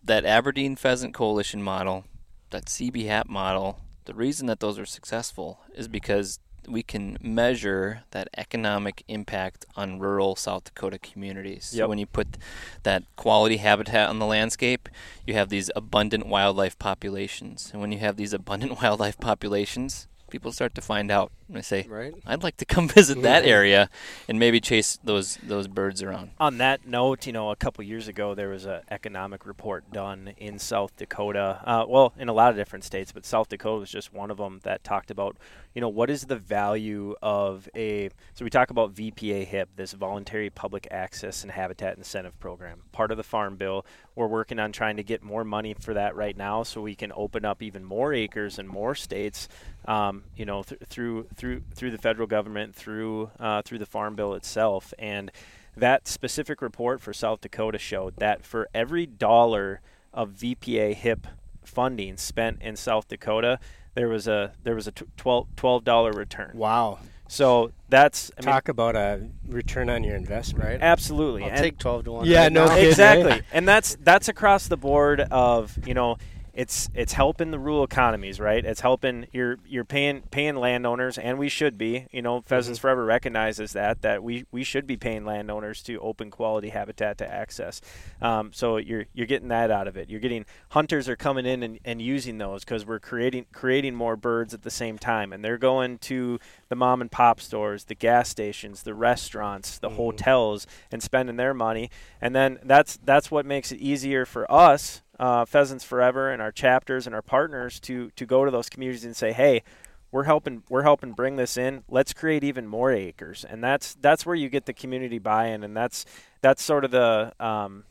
that Aberdeen Pheasant Coalition model, that CB model, the reason that those are successful is because we can measure that economic impact on rural South Dakota communities. So when you put that quality habitat on the landscape, you have these abundant wildlife populations. And when you have these abundant wildlife populations, people start to find out and they say, Right. I'd like to come visit that area and maybe chase those those birds around. on that note, you know, a couple years ago there was an economic report done in South Dakota. Uh, well, in a lot of different states, but South Dakota was just one of them that talked about, you know, what is the value of a. So we talk about VPA HIP, this Voluntary Public Access and Habitat Incentive Program, part of the Farm Bill. We're working on trying to get more money for that right now, so we can open up even more acres in more states. Um, you know, th- through through through the federal government, through uh, through the Farm Bill itself, and that specific report for South Dakota showed that for every dollar of VPA HIP funding spent in South Dakota, there was a there was a tw- 12 dollar return. Wow. So that's I mean, Talk about a return on your investment. Right. absolutely. I'll And- take 12 to 1. Yeah, right no now. exactly and that's that's across the board of you know it's it's helping the rural economies right? It's helping you're you're paying paying landowners and we should be you know pheasants forever recognizes that that we we should be paying landowners to open quality habitat to access. Um, so you're you're getting that out of it. You're getting hunters are coming in and, and using those because we're creating creating more birds at the same time. And they're going to the mom and pop stores the gas stations the restaurants the hotels and spending their money. And then that's that's what makes it easier for us uh, pheasants forever and our chapters and our partners to to go to those communities and say hey we're helping we're helping bring this in. Let's create even more acres. And that's that's where you get the community buy-in and that's that's sort of the um,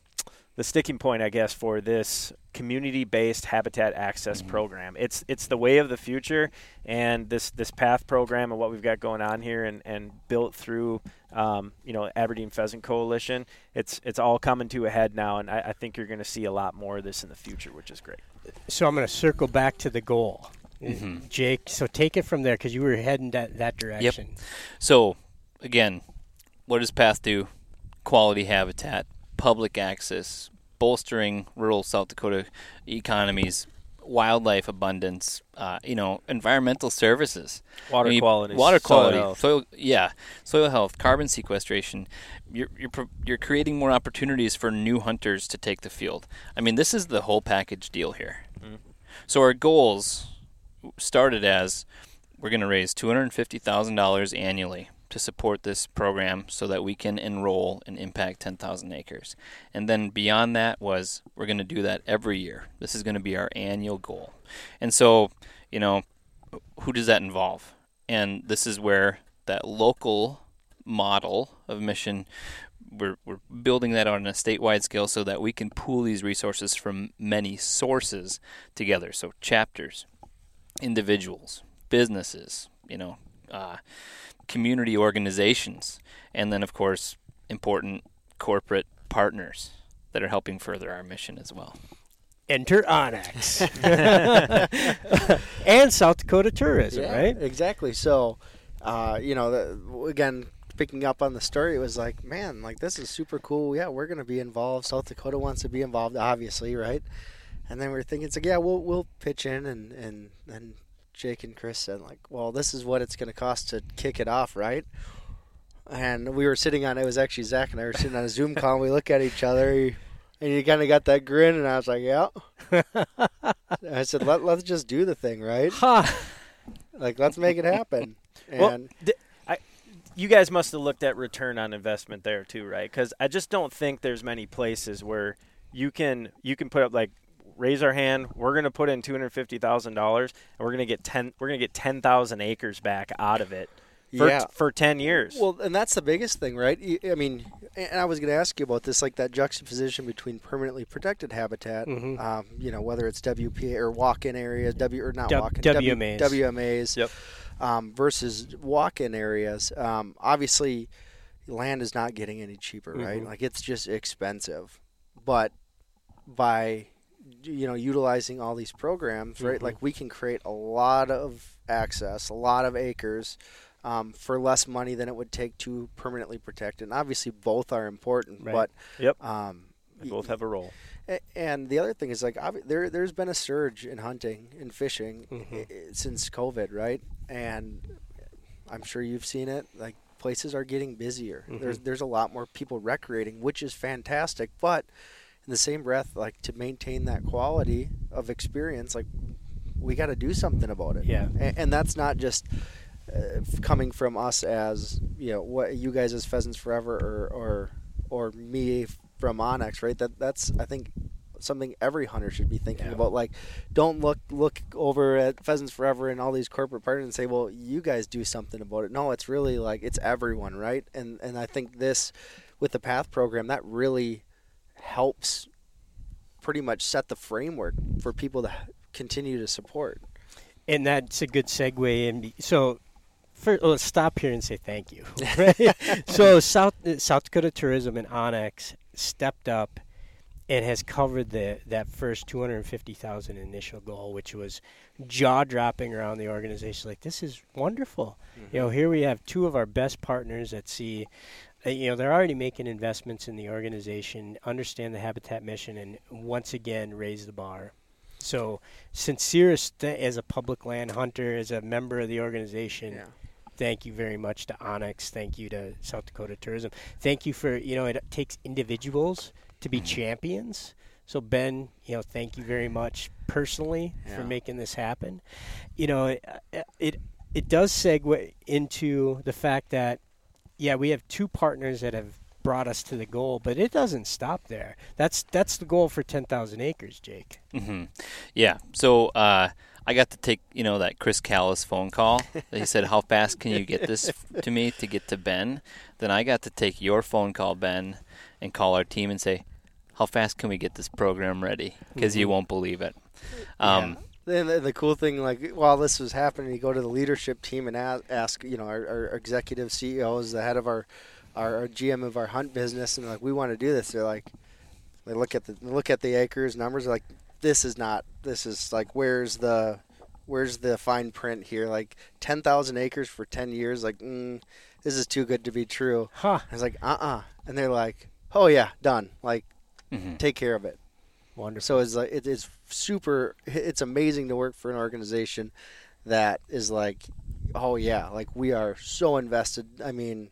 the sticking point I guess for this community-based habitat access program it's it's the way of the future and this this path program and what we've got going on here and, and built through um, you know Aberdeen Pheasant Coalition it's it's all coming to a head now and I, I think you're going to see a lot more of this in the future which is great So I'm going to circle back to the goal. Mm-hmm. Jake, so take it from there because you were heading that, that direction. Yep. So, again, what does PATH do? Quality habitat, public access, bolstering rural South Dakota economies. wildlife abundance, uh, you know, environmental services, Water I mean, quality, water soil quality, health. soil, yeah, soil health, carbon sequestration. You're you're you're creating more opportunities for new hunters to take the field. I mean, this is the whole package deal here. So our goals started as we're going to raise two hundred fifty thousand dollars annually to support this program, so that we can enroll and impact ten thousand acres. And then beyond that was we're going to do that every year. This is going to be our annual goal. And so, you know, who does that involve? And this is where that local model of mission we're, we're building that on a statewide scale so that we can pool these resources from many sources together. So chapters, individuals, businesses, you know, uh, community organizations, and then of course important corporate partners that are helping further our mission as well. Enter onX and South Dakota Tourism, Yeah, right? Exactly. So, uh, you know, the, again, picking up on the story, it was like, man, like this is super cool. Yeah, we're gonna be involved. South Dakota wants to be involved, obviously, right? And then we are thinking, it's like, yeah, we'll we'll pitch in, and and then Jake and Chris said, like, well, this is what it's gonna cost to kick it off, right? And we were sitting on it was actually Zach and I were sitting on a Zoom call. and We look at each other. And you kind of got that grin, and I was like, "Yeah." I said, Let, "Let's just do the thing, right? Ha! Like, let's make it happen." And Well, th- I, you guys must have looked at return on investment there too, right? Because I just don't think there's many places where you can you can put up like raise our hand. We're going to put in two hundred fifty thousand dollars, and we're going to get ten. We're going to get ten thousand acres back out of it for Yeah. for ten years. Well, and that's the biggest thing, right? I mean, and I was going to ask you about this, like that juxtaposition between permanently protected habitat, Mhm. um, you know, whether it's WPA or walk-in areas, W or not W- walk-in, WMAs. WMAs, Yep. um, versus walk-in areas. Um, obviously, land is not getting any cheaper, right? Mhm. Like it's just expensive, but by you know utilizing all these programs, right? Mhm. Like we can create a lot of access, a lot of acres um, for less money than it would take to permanently protect. And obviously, both are important. Right. But Yep. um, They both have a role. And the other thing is like there there's been a surge in hunting and fishing Mhm. i- since COVID, right? And I'm sure you've seen it. Like places are getting busier. Mhm. There's there's a lot more people recreating, which is fantastic. But in the same breath, like to maintain that quality of experience, like we got to do something about it. Yeah. and, and that's not just uh, coming from us as you know what you guys as Pheasants Forever or or or me from onX, right? That that's I think something every hunter should be thinking Yeah. about. Like, don't look look over at Pheasants Forever and all these corporate partners and say, "Well, you guys do something about it." No, it's really like it's everyone, right? And and I think this with the Path program that really helps pretty much set the framework for people to continue to support. And that's a good segue. And so, first, let's stop here and say thank you. Right? so, South South Dakota Tourism and onX stepped up and has covered the that first 250,000 initial goal, which was jaw dropping around the organization. Like this is wonderful. You mm-hmm. know, here we have two of our best partners at sea. Uh, you know, they're already making investments in the organization, understand the habitat mission, and once again raise the bar. So, sincerest th- as a public land hunter, as a member of the organization, thank you very much to onX. Thank you to South Dakota Tourism. Thank you for you know it takes individuals to be champions. So Ben, you know, thank you very much personally for making this happen. You know, it, it it does segue into the fact that yeah, we have two partners that have brought us to the goal, but it doesn't stop there. That's that's the goal for 10,000 acres, Jake. hmm Yeah. So uh, I got to take you know that Chris Callis phone call. he said, "How fast can you get this to me to get to Ben?" Then I got to take your phone call, Ben, and call our team and say, "How fast can we get this program ready?" Because you Mhm. won't believe it. Um, Then the, the cool thing, like while this was happening, you go to the leadership team and ask, ask you know, our, our executive CEOs, the head of our, our, our GM of our hunt business, and like, we want to do this. They're like, they look at the look at the acres numbers, like, this is not, this is like, where's the, where's the fine print here? Like, ten thousand acres for ten years, like, mm, this is too good to be true. Huh. I was like, uh uh and they're like, oh yeah, done. Like, mhm. take care of it. Wonderful. So it's like it is super. It's amazing to work for an organization that is like, oh yeah, like we are so invested. I mean,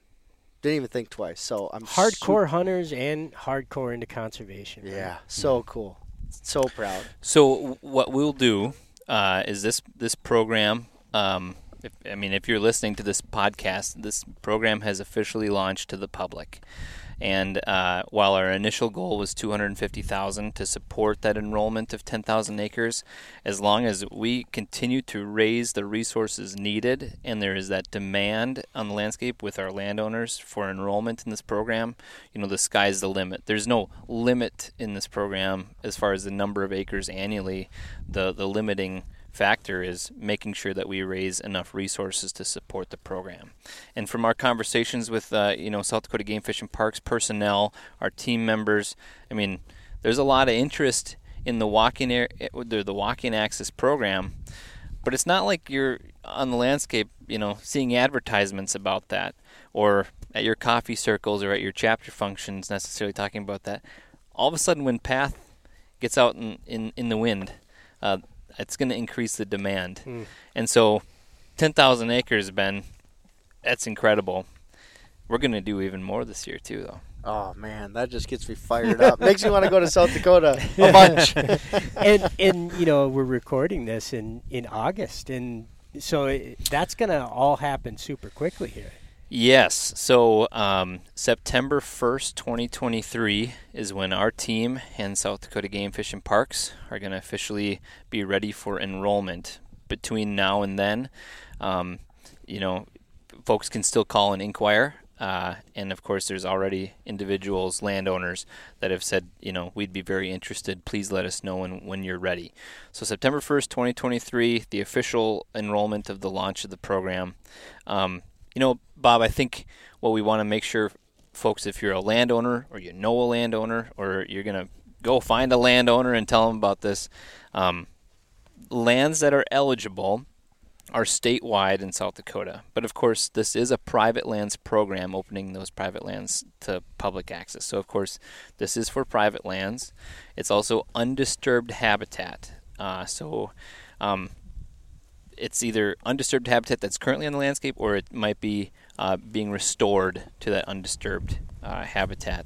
didn't even think twice. So I'm hardcore hunters and hardcore into conservation. Right? Yeah, mm-hmm. so cool. So proud. So what we'll do uh, is this this program. Um, if, I mean, if you're listening to this podcast, this program has officially launched to the public. And uh, while our initial goal was 250,000 to support that enrollment of 10,000 acres, as long as we continue to raise the resources needed and there is that demand on the landscape with our landowners for enrollment in this program, you know, the sky's the limit. There's no limit in this program as far as the number of acres annually. The the limiting factor is making sure that we raise enough resources to support the program. And from our conversations with uh, you know South Dakota Game Fish and Parks personnel, our team members, I mean, there's a lot of interest in the walking air, eh, the walking access program, but it's not like you're on the landscape, you know, seeing advertisements about that or at your coffee circles or at your chapter functions necessarily talking about that. All of a sudden, when Path gets out in, in, in the wind, uh, it's going to increase the demand. Mm. And so 10,000 acres, Ben, that's incredible. We're going to do even more this year, too, though. Oh man, that just gets me fired up. Makes me want to go to South Dakota a bunch. and and you know we're recording this in in August, and so it, that's gonna all happen super quickly here. Yes. So um, September 1st, 2023 is when our team and South Dakota Game Fish and Parks are going to officially be ready for enrollment. Between now and then, um, you know, folks can still call and inquire. Uh, and of course, there's already individuals, landowners, that have said, you know, we'd be very interested. Please let us know when, when you're ready. So, September 1st, 2023, the official enrollment of the launch of the program. Um, you know, Bob, I think what we want to make sure, folks, if you're a landowner or you know a landowner or you're going to go find a landowner and tell them about this, um, lands that are eligible are statewide in South Dakota. But of course, this is a private lands program opening those private lands to public access. So, of course, this is for private lands. It's also undisturbed habitat. Uh, so, um, it's either undisturbed habitat that's currently on the landscape or it might be uh, being restored to that undisturbed uh, habitat.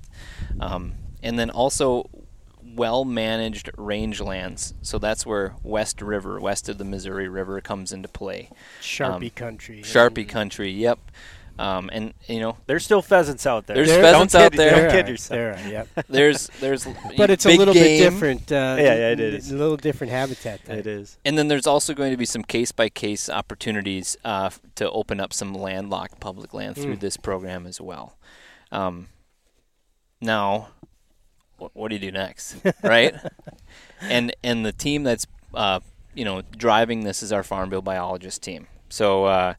Um, and then also well managed rangelands. So that's where West River, west of the Missouri River, comes into play. Sharpie um, country. Sharpie country, yep. Um, and you know, there's still pheasants out there. There's there, pheasants out there. Don't kid yourself. There, yep. there's there's but it's a little game. bit different. Uh, yeah, yeah, it is a little different habitat. There. It is. And then there's also going to be some case by case opportunities uh, to open up some landlocked public land through mm. this program as well. Um, now, wh- what do you do next, right? and and the team that's uh, you know driving this is our farm bill biologist team. So.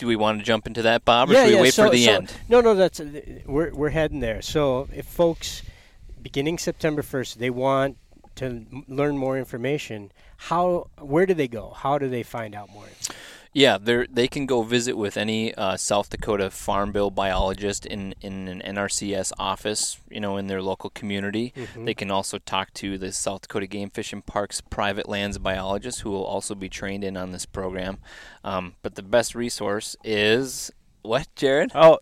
Do we want to jump into that, Bob, or yeah, should we yeah. wait so, for the so, end? No, no, that's uh, we're we're heading there. So if folks beginning September first, they want to learn more information. How where do they go? How do they find out more? Yeah, they they can go visit with any uh, South Dakota Farm Bill biologist in, in an NRCS office, you know, in their local community. Mm-hmm. They can also talk to the South Dakota Game Fish and Parks private lands biologist, who will also be trained in on this program. Um, but the best resource is what, Jared? Oh,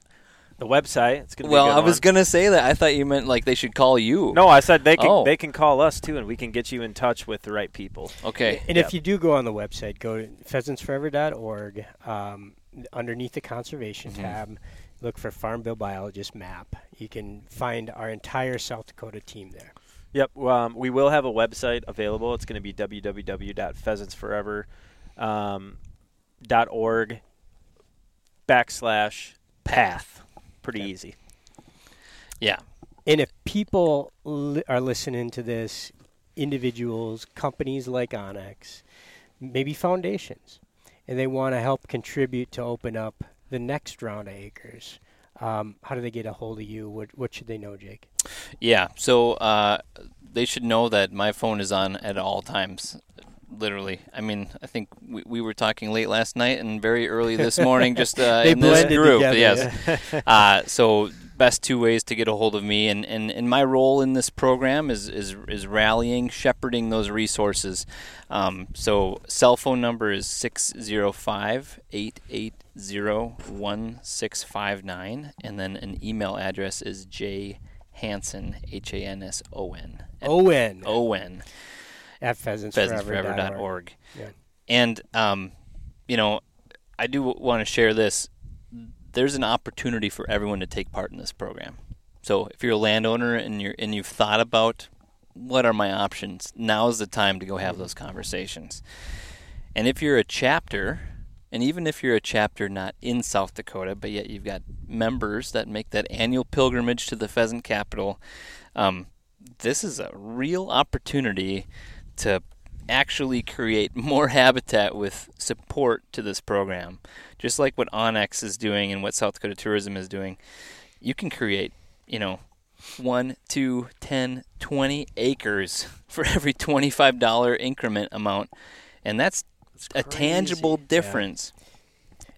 the website. It's gonna well, I was one. gonna say that. I thought you meant like they should call you. No, I said they can. Oh. They can call us too, and we can get you in touch with the right people. Okay. And if you do go on the website, go to pheasantsforever.org. Um, underneath the conservation mm-hmm. tab, look for Farm Bill Biologist map. You can find our entire South Dakota team there. Yep. Um, we will have a website available. It's going to be www.pheasantsforever.org um, backslash path pretty okay. easy. Yeah. And if people li- are listening to this, individuals, companies like onX, maybe foundations, and they want to help contribute to open up the next round of acres, um, how do they get a hold of you? What, what should they know, Jake? Yeah, so uh, they should know that my phone is on at all times literally. I mean, I think we, we were talking late last night and very early this morning, just uh, in this group. Together, yes. Yeah. uh, so best two ways to get a hold of me. And, and, and my role in this program is, is, is rallying, shepherding those resources. Um, so, cell phone number is 605 880 1659. And then an email address is J Hanson, H A N S O N. Owen. Owen. At pheasantsforever.org. Yeah. And, um, you know, I do want to share this. There's an opportunity for everyone to take part in this program. So if you're a landowner and you're and you've thought about what are my options, now is the time to go have those conversations. And if you're a chapter, and even if you're a chapter not in South Dakota, but yet you've got members that make that annual pilgrimage to the pheasant capital, um, this is a real opportunity to actually create more habitat with support to this program. Just like what onX is doing and what South Dakota Tourism is doing, you can create, you know, one, two, ten, twenty acres for every $25 increment amount. And that's a tangible difference.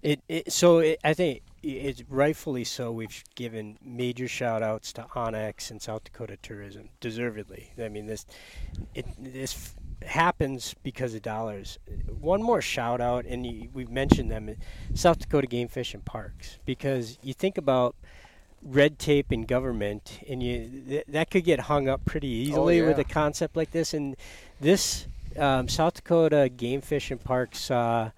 It, it so it, I think it's rightfully so. We've given major shout outs to onX and South Dakota Tourism, deservedly. I mean this, it this happens because of dollars. One more shout out, and you, we've mentioned them, South Dakota Game Fish and Parks, because you think about red tape in government, and you th- that could get hung up pretty easily with yeah. a concept like this. And this um, South Dakota Game Fish and Parks uh,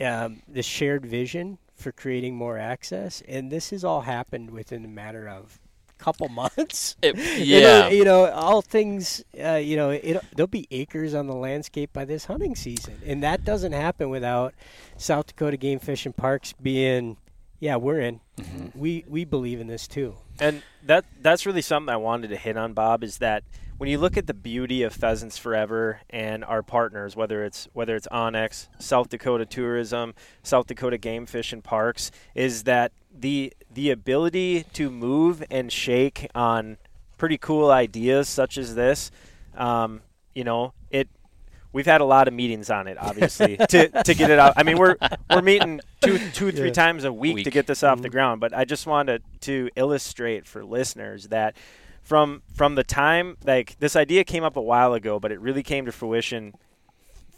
um, the shared vision for creating more access, and this has all happened within a matter of a couple months. It- You know- yeah. you know, all things. Uh, you know, it, there'll be acres on the landscape by this hunting season, and that doesn't happen without South Dakota Game Fish and Parks being. Yeah, we're in. Mm-hmm. We we believe in this too. And that that's really something I wanted to hit on, Bob, is that when you look at the beauty of Pheasants Forever and our partners, whether it's whether it's onX, South Dakota Tourism, South Dakota Game Fish and Parks, is that the the ability to move and shake on pretty cool ideas such as this. Um, you know, it. We've had a lot of meetings on it, obviously, to, to get it out. I mean, we're we're meeting two, two, three Yeah. times a week, to get this off the ground. But I just wanted to illustrate for listeners that from from the time like this idea came up a while ago, but it really came to fruition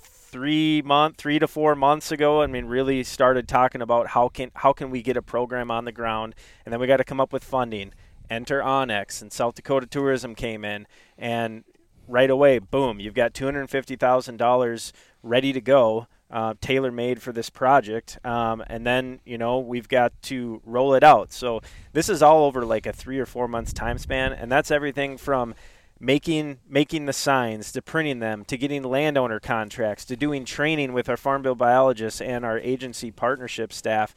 three month three to four months ago. I mean, really started talking about how can how can we get a program on the ground, and then we got to come up with funding. Enter onX and South Dakota Tourism came in, and right away, boom, you've got two hundred fifty thousand dollars ready to go, uh, tailor made for this project. Um, and then you know we've got to roll it out. So this is all over like a three or four months time span, and that's everything from making making the signs to printing them to getting landowner contracts to doing training with our farm bill biologists and our agency partnership staff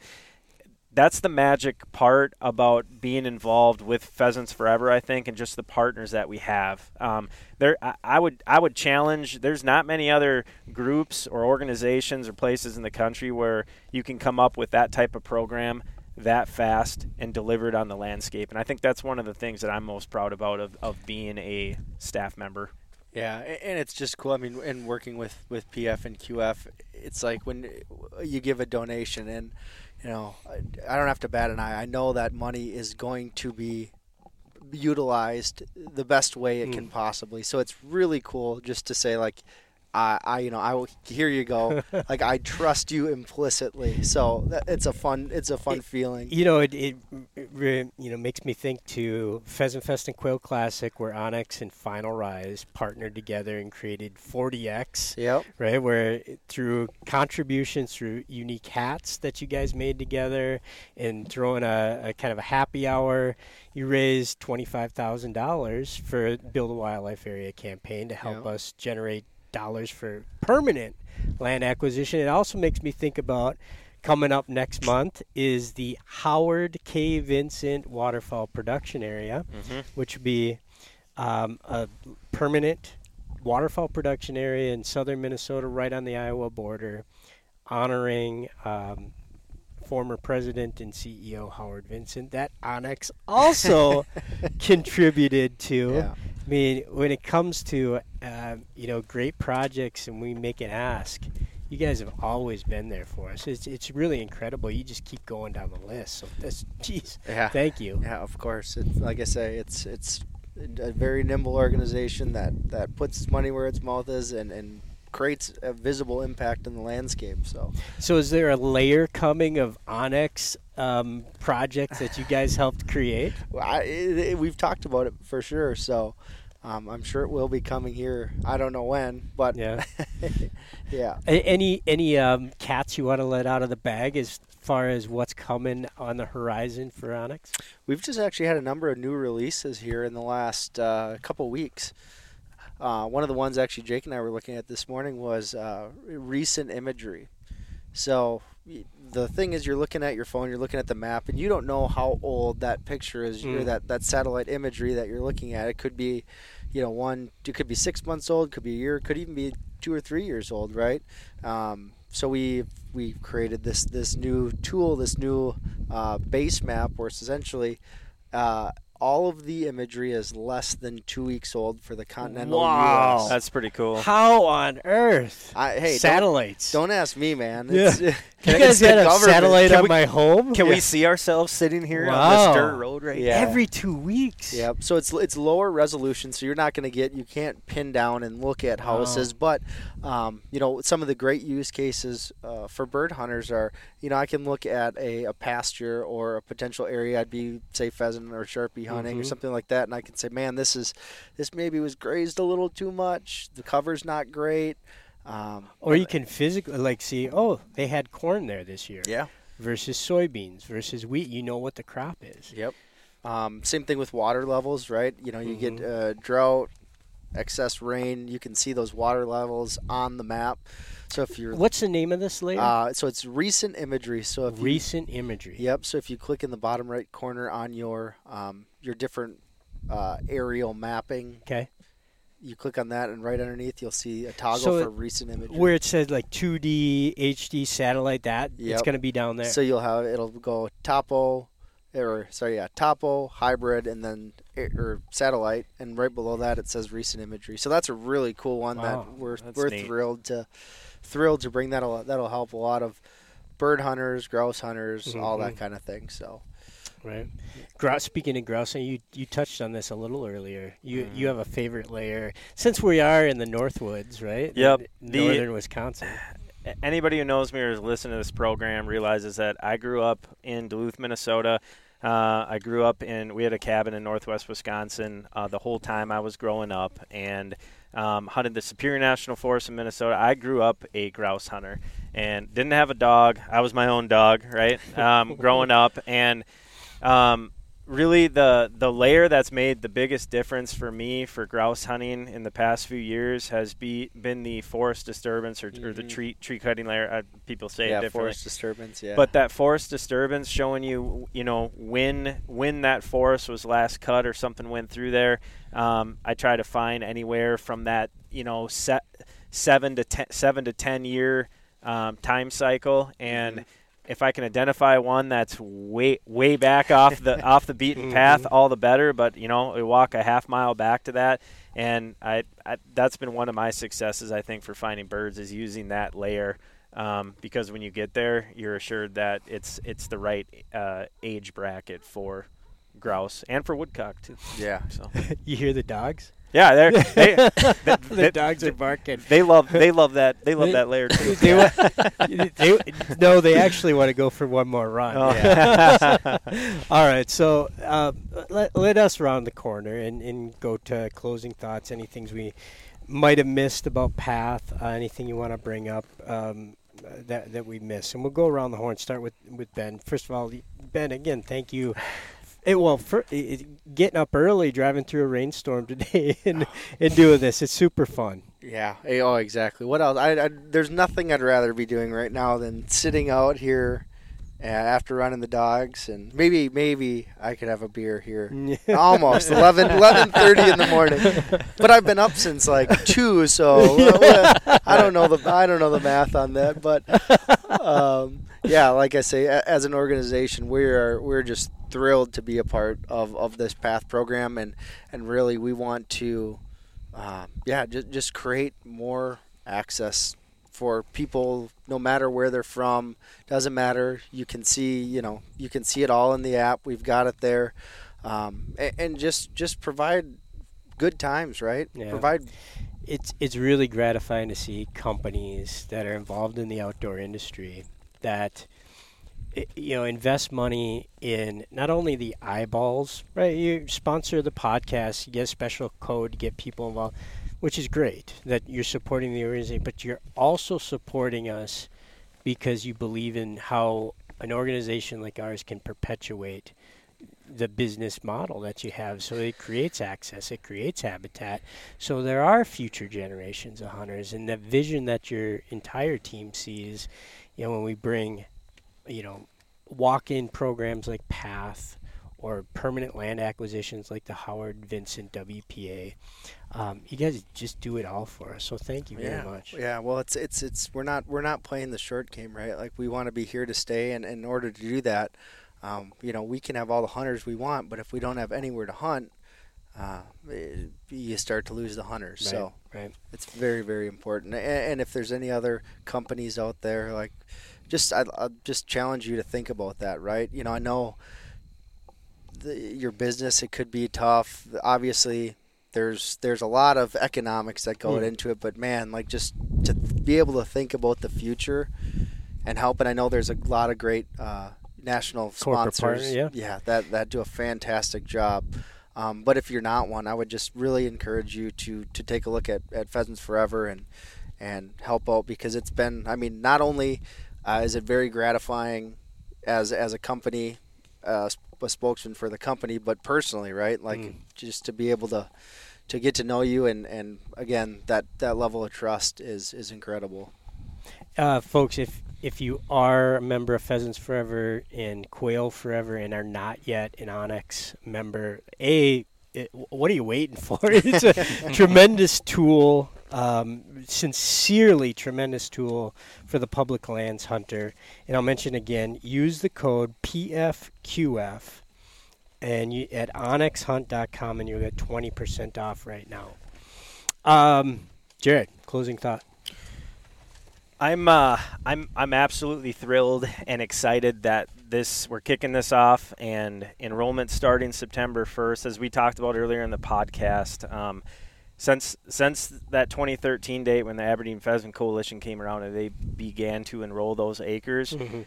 that's the magic part about being involved with Pheasants Forever, I think, and just the partners that we have. Um, there, I, I would, I would challenge. There's not many other groups or organizations or places in the country where you can come up with that type of program that fast and delivered on the landscape. And I think that's one of the things that I'm most proud about of, of being a staff member. Yeah, and it's just cool. I mean, and working with with PF and QF, it's like when you give a donation, and you know, I I don't have to bat an eye. I know that money is going to be utilized the best way it can hmm. possibly. So it's really cool just to say like. I, I, you know, I will. Here you go. like I trust you implicitly. So that, it's a fun, it's a fun feeling. You know, it, it re, you know makes me think to Pheasant Fest and Quail Classic, where onX and Final Rise partnered together and created 40x. Yep. right? Where through contributions, through unique hats that you guys made together, and throwing a, a kind of a happy hour, you raised twenty five thousand dollars for Build a Wildlife Area campaign to help Yeah. us generate dollars for permanent land acquisition. It also makes me think about. Coming up next month is the Howard K. Vincent Waterfowl Production Area, which would be um, a permanent waterfowl production area in southern Minnesota, right on the Iowa border, honoring um, former president and CEO Howard Vincent. That onX also contributed to. Yeah. I mean, when it comes to uh, you know great projects and we make an ask, you guys have always been there for us. It's it's really incredible. You just keep going down the list. So that's, jeez, Yeah. thank you. Yeah, of course. It's like I say, it's it's a very nimble organization that that puts money where its mouth is and and creates a visible impact in the landscape. So So is there a layer coming of onX um, projects that you guys helped create? Well, I, it, it- we've talked about it for sure. So um, I'm sure it will be coming here. I don't know when, but Yeah. yeah. Any any um, cats you want to let out of the bag as far as what's coming on the horizon for onX? We've just actually had a number of new releases here in the last uh, couple weeks. Uh, one of the ones actually Jake and I were looking at this morning was uh, recent imagery. So the thing is, you're looking at your phone, you're looking at the map, and you don't know how old that picture is, Mm. that that satellite imagery that you're looking at. It could be, you know, one, it could be six months old, could be a year, could even be two or three years old, right? Um, so we we created this this new tool, this new uh, base map, where it's essentially uh, all of the imagery is less than two weeks old for the continental Wow. U.S. That's pretty cool. How on earth? I, hey, don't, Satellites. don't ask me, man. Yeah. It's, you guys a government. satellite Can on we- my home? Can Yeah. we see ourselves sitting here on Wow. this dirt road right Yeah. Every two weeks. Yep. So it's it's lower resolution, so you're not going to get you can't pin down and look at houses. But um, you know some of the great use cases uh, for bird hunters are you know I can look at a, a pasture or a potential area I'd be say pheasant or sharpie hunting or Mhm. something like that, and I can say, man, this is this maybe was grazed a little too much. The cover's not great. Um, Or you can physically like see, oh, they had corn there this year yeah. versus soybeans versus wheat. You know what the crop is. Yep. Um, same thing with water levels, right? You know, you get Mhm. uh, drought, excess rain. You can see those water levels on the map. So if you're, What's the name of this layer? uh, so it's recent imagery. So if you, Recent imagery. yep. So if you click in the bottom right corner on your um, your different uh, aerial mapping, Okay. You click on that, and right underneath you'll see a toggle So for recent imagery. Where it says like 2D, HD, satellite, that it's going to be down there. So you'll have it'll go topo, or sorry, yeah, topo, hybrid, and then or satellite, and right below that it says recent imagery. So that's a really cool one Wow, that we're we're neat. thrilled to thrilled to bring that. That'll help a lot of bird hunters, grouse hunters, all that Mhm. kind of thing. So Right. Grouse. Speaking of grousing, you you touched on this a little earlier. You Mm-hmm. you have a favorite layer since we are in the Northwoods, right? Yep. In The- Northern Wisconsin. Anybody who knows me or has listened to this program realizes that I grew up in Duluth, Minnesota. Uh, I grew up in, we had a cabin in northwest Wisconsin uh, the whole time I was growing up and um, hunted the Superior National Forest in Minnesota. I grew up a grouse hunter and didn't have a dog. I was my own dog, right? Um, growing up. And um, really the the layer that's made the biggest difference for me for grouse hunting in the past few years has be, been the forest disturbance or, or the Mhm. tree tree cutting layer. Uh, people say it yeah, differently. forest disturbance. Yeah, But that forest disturbance showing you, you know, when when that forest was last cut or something went through there. Um, I try to find anywhere from that, you know, set seven to ten, seven to ten year um, time cycle, and if I can identify one that's way way back off the off the beaten path, all the better. But you know, we walk a half mile back to that, and I, I that's been one of my successes I think for finding birds is using that layer um, because when you get there, you're assured that it's it's the right uh, age bracket for grouse and for woodcock too. yeah. So You hear the dogs? Yeah, they're, they they, the they, dogs are barking. they love they love that they love that layer too. they, no, they actually want to go for one more run. Oh. Yeah. All right, so uh, let, let us round the corner and, and go to closing thoughts. Any things we might have missed about Path? Uh, anything you want to bring up um, that that we missed? And we'll go around the horn. Start with with Ben. First of all, Ben, again, thank you. It, well, for, it, getting up early, driving through a rainstorm today, and, and doing this, it's super fun. Yeah. Oh, exactly. What else? I, I, there's nothing I'd rather be doing right now than sitting out here after running the dogs, and maybe maybe I could have a beer here. Almost 11, 11.30 in the morning. But I've been up since like two, so uh, I don't know the I don't know the math on that. But um, yeah, like I say, as an organization, we are we're just thrilled to be a part of, of this Path program, and and really we want to, um, yeah, just just create more access for people no matter where they're from. Doesn't matter. You can see you know you can see it all in the app. We've got it there, um, and, and just just provide good times, right? Yeah. Provide it's it's really gratifying to see companies that are involved in the outdoor industry that you know invest money in not only the eyeballs right you sponsor the podcast you get a special code to get people involved which is great that you're supporting the organization but you're also supporting us because you believe in how an organization like ours can perpetuate the business model that you have. So it creates access it creates habitat. So there are future generations of hunters, and the vision that your entire team sees, you know, when we bring, you know, walk-in programs like Path or permanent land acquisitions like the Howard Vincent WPA, um, you guys just do it all for us. So thank you very yeah, much. Yeah, well, it's it's it's we're not we're not playing the short game, right? Like we want to be here to stay, and, and in order to do that, um, you know, we can have all the hunters we want, but if we don't have anywhere to hunt, uh, eh, you start to lose the hunters. Right, So right. it's very very important. And, and if there's any other companies out there, like, just I I'll just challenge you to think about that, right? You know, I know the, your business it could be tough. Obviously, there's there's a lot of economics that go Hmm. into it, but man, like just to be able to think about the future and help. And I know there's a lot of great uh, national Corporate sponsors. partner, yeah. that that do a fantastic job. Um, but if you're not one, I would just really encourage you to to take a look at, at Pheasants Forever and and help out because it's been. I mean, not only uh, is it very gratifying as as a company, uh, a spokesman for the company, but personally, right? Like Mm. just to be able to to get to know you and and again that that level of trust is is incredible. Uh, folks, if if you are a member of Pheasants Forever and Quail Forever and are not yet an onX member, a it, what are you waiting for? It's a tremendous tool, um, sincerely tremendous tool for the public lands hunter. And I'll mention again: use the code PFQF, and you at onxhunt.com, and you'll get twenty percent off right now. Um, Jared, closing thought. I'm uh, I'm I'm absolutely thrilled and excited that this we're kicking this off and enrollment starting September 1st, as we talked about earlier in the podcast. Um, since since that 2013 date when the Aberdeen Pheasant Coalition came around and they began to enroll those acres, mm-hmm.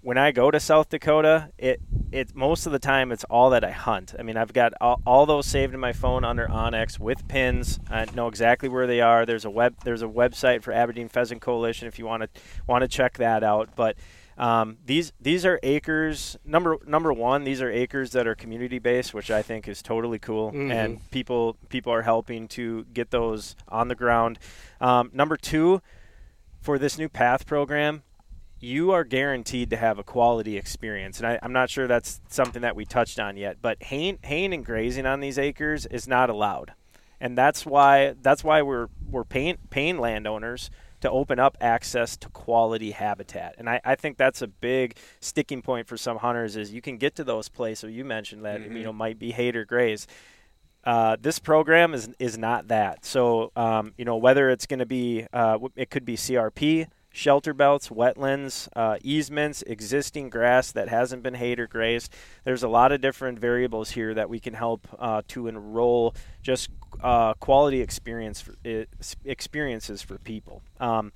when I go to South Dakota, it it most of the time it's all that I hunt. I mean, I've got all, all those saved in my phone under onX with pins. I know exactly where they are. There's a web there's a website for Aberdeen Pheasant Coalition if you want to want to check that out. But um, these these are acres. Number number one, these are acres that are community based, which I think is totally cool, Mhm. and people people are helping to get those on the ground. Um, number two, for this new path program, you are guaranteed to have a quality experience. And I, I'm not sure that's something that we touched on yet, but haying, haying and grazing on these acres is not allowed. And that's why that's why we're we're paying paying landowners to open up access to quality habitat. And I, I think that's a big sticking point for some hunters is you can get to those places you mentioned that you know might be hate or graze. Uh, this program is is not that. So um, you know whether it's going to be uh, it could be CRP, shelter belts, wetlands, uh, easements, existing grass that hasn't been hayed or grazed. There's a lot of different variables here that we can help uh, to enroll just uh, quality experience for, experiences for people. Um,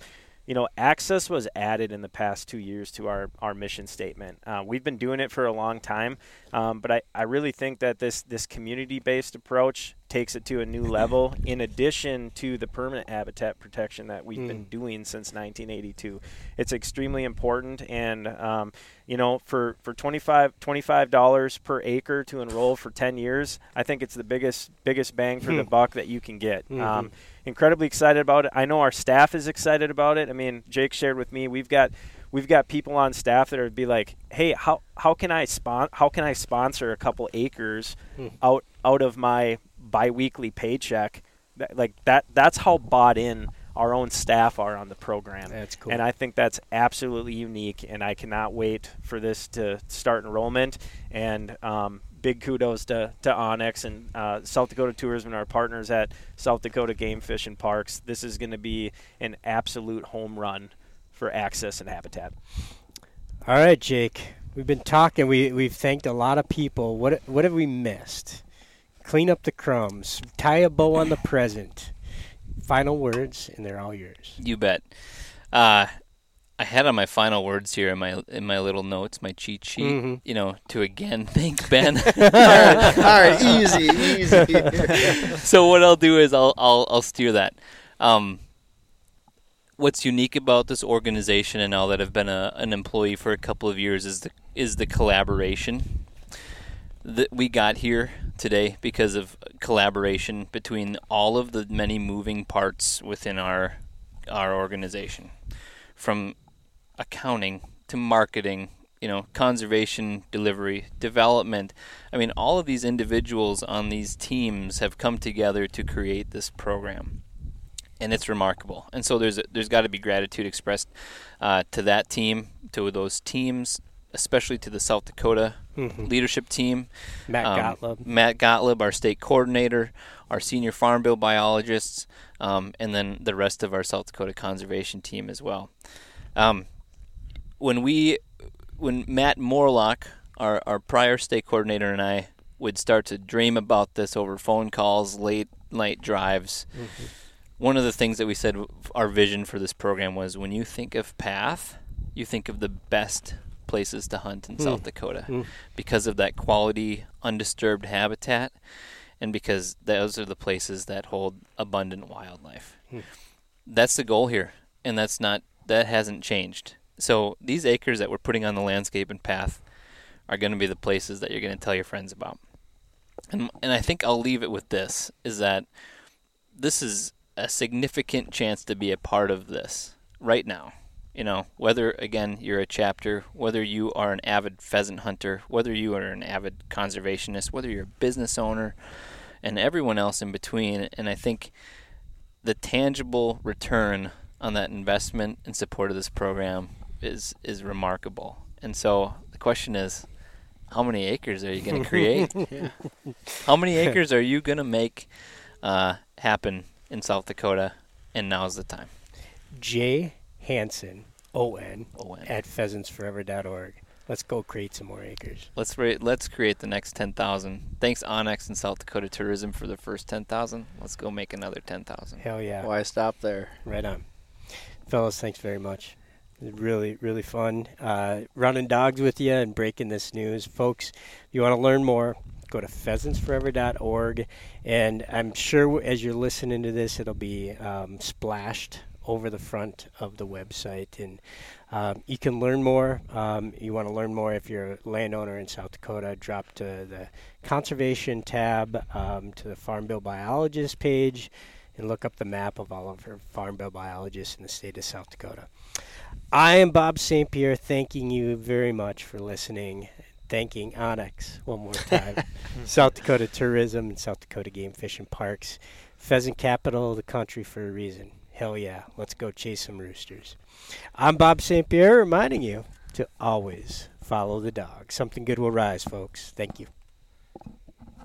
you know, access was added in the past two years to our, our mission statement. Uh, we've been doing it for a long time, um, but I, I really think that this, this community based approach takes it to a new level in addition to the permanent habitat protection that we've been doing since 1982. It's extremely important, and um, you know, for, for 25 $25 per acre to enroll for 10 years, I think it's the biggest biggest bang for the buck that you can get. Um, incredibly excited about it. I know our staff is excited about it. I mean, Jake shared with me we've got we've got people on staff that would be like, "Hey, how how can I spon- how can I sponsor a couple acres out out of my biweekly paycheck?" That, like that that's how bought in our own staff are on the program. That's cool. And I think that's absolutely unique, and I cannot wait for this to start enrollment. And um, big kudos to, to onX and uh, South Dakota Tourism and our partners at South Dakota Game Fish and Parks. This is going to be an absolute home run for access and habitat. All right, Jake. We've been talking. We we've thanked a lot of people. What what have we missed? Clean up the crumbs. Tie a bow on the present. Final words, and they're all yours. You bet. Uh, I had on my final words here in my in my little notes, my cheat sheet. Mhm. You know, to again thank Ben. all right, all right, easy, easy. so what I'll do is I'll I'll, I'll steer that. Um, what's unique about this organization and now that I've been a, an employee for a couple of years is the is the collaboration that we got here today because of collaboration between all of the many moving parts within our our organization. From accounting to marketing you know conservation delivery development. I mean all of these individuals on these teams have come together to create this program. And it's remarkable. And so there's there's got to be gratitude expressed uh, to that team to those teams especially to the south dakota Mhm. leadership team Matt um, Gottlieb. Matt Gottlieb, our state coordinator, our senior farm bill biologists, um, and then the rest of our South Dakota conservation team as well. Um, when we, when Matt Morlock, our, our prior state coordinator, and I would start to dream about this over phone calls, late night drives, one of the things that we said our vision for this program was when you think of path, you think of the best places to hunt in South Dakota Mm. because of that quality undisturbed habitat and because those are the places that hold abundant wildlife. That's the goal here and that's not that hasn't changed. So these acres that we're putting on the landscape and path are going to be the places that you're going to tell your friends about. And and I think I'll leave it with this is that this is a significant chance to be a part of this right now. You know, whether again you're a chapter, whether you are an avid pheasant hunter, whether you are an avid conservationist, whether you're a business owner, and everyone else in between. And I think the tangible return on that investment in support of this program is is remarkable. And so the question is, how many acres are you going to create? how many acres are you going to make uh, happen in South Dakota? And now's the time. J Hanson O N O-N. at pheasantsforever.org. Let's go create some more acres. Let's ra- let's create the next ten thousand. Thanks onX and South Dakota Tourism for the first ten thousand. Let's go make another ten thousand. Hell yeah. Why stop there? Right on. Fellas, thanks very much. Really, really fun uh, running dogs with you and breaking this news. Folks, if you want to learn more, go to pheasantsforever.org. And I'm sure as you're listening to this, it'll be um, splashed over the front of the website. And um, you can learn more. Um, you want to learn more if you're a landowner in South Dakota, drop to the conservation tab, um, to the Farm Bill Biologist page and look up the map of all of our farm bill biologists in the state of South Dakota. I am Bob St. Pierre, thanking you very much for listening. Thanking onX one more time, South Dakota Tourism and South Dakota Game Fish and Parks, pheasant capital of the country for a reason. Hell yeah, let's go chase some roosters. I'm Bob St. Pierre, reminding you to always follow the dog. Something good will rise, folks. Thank you.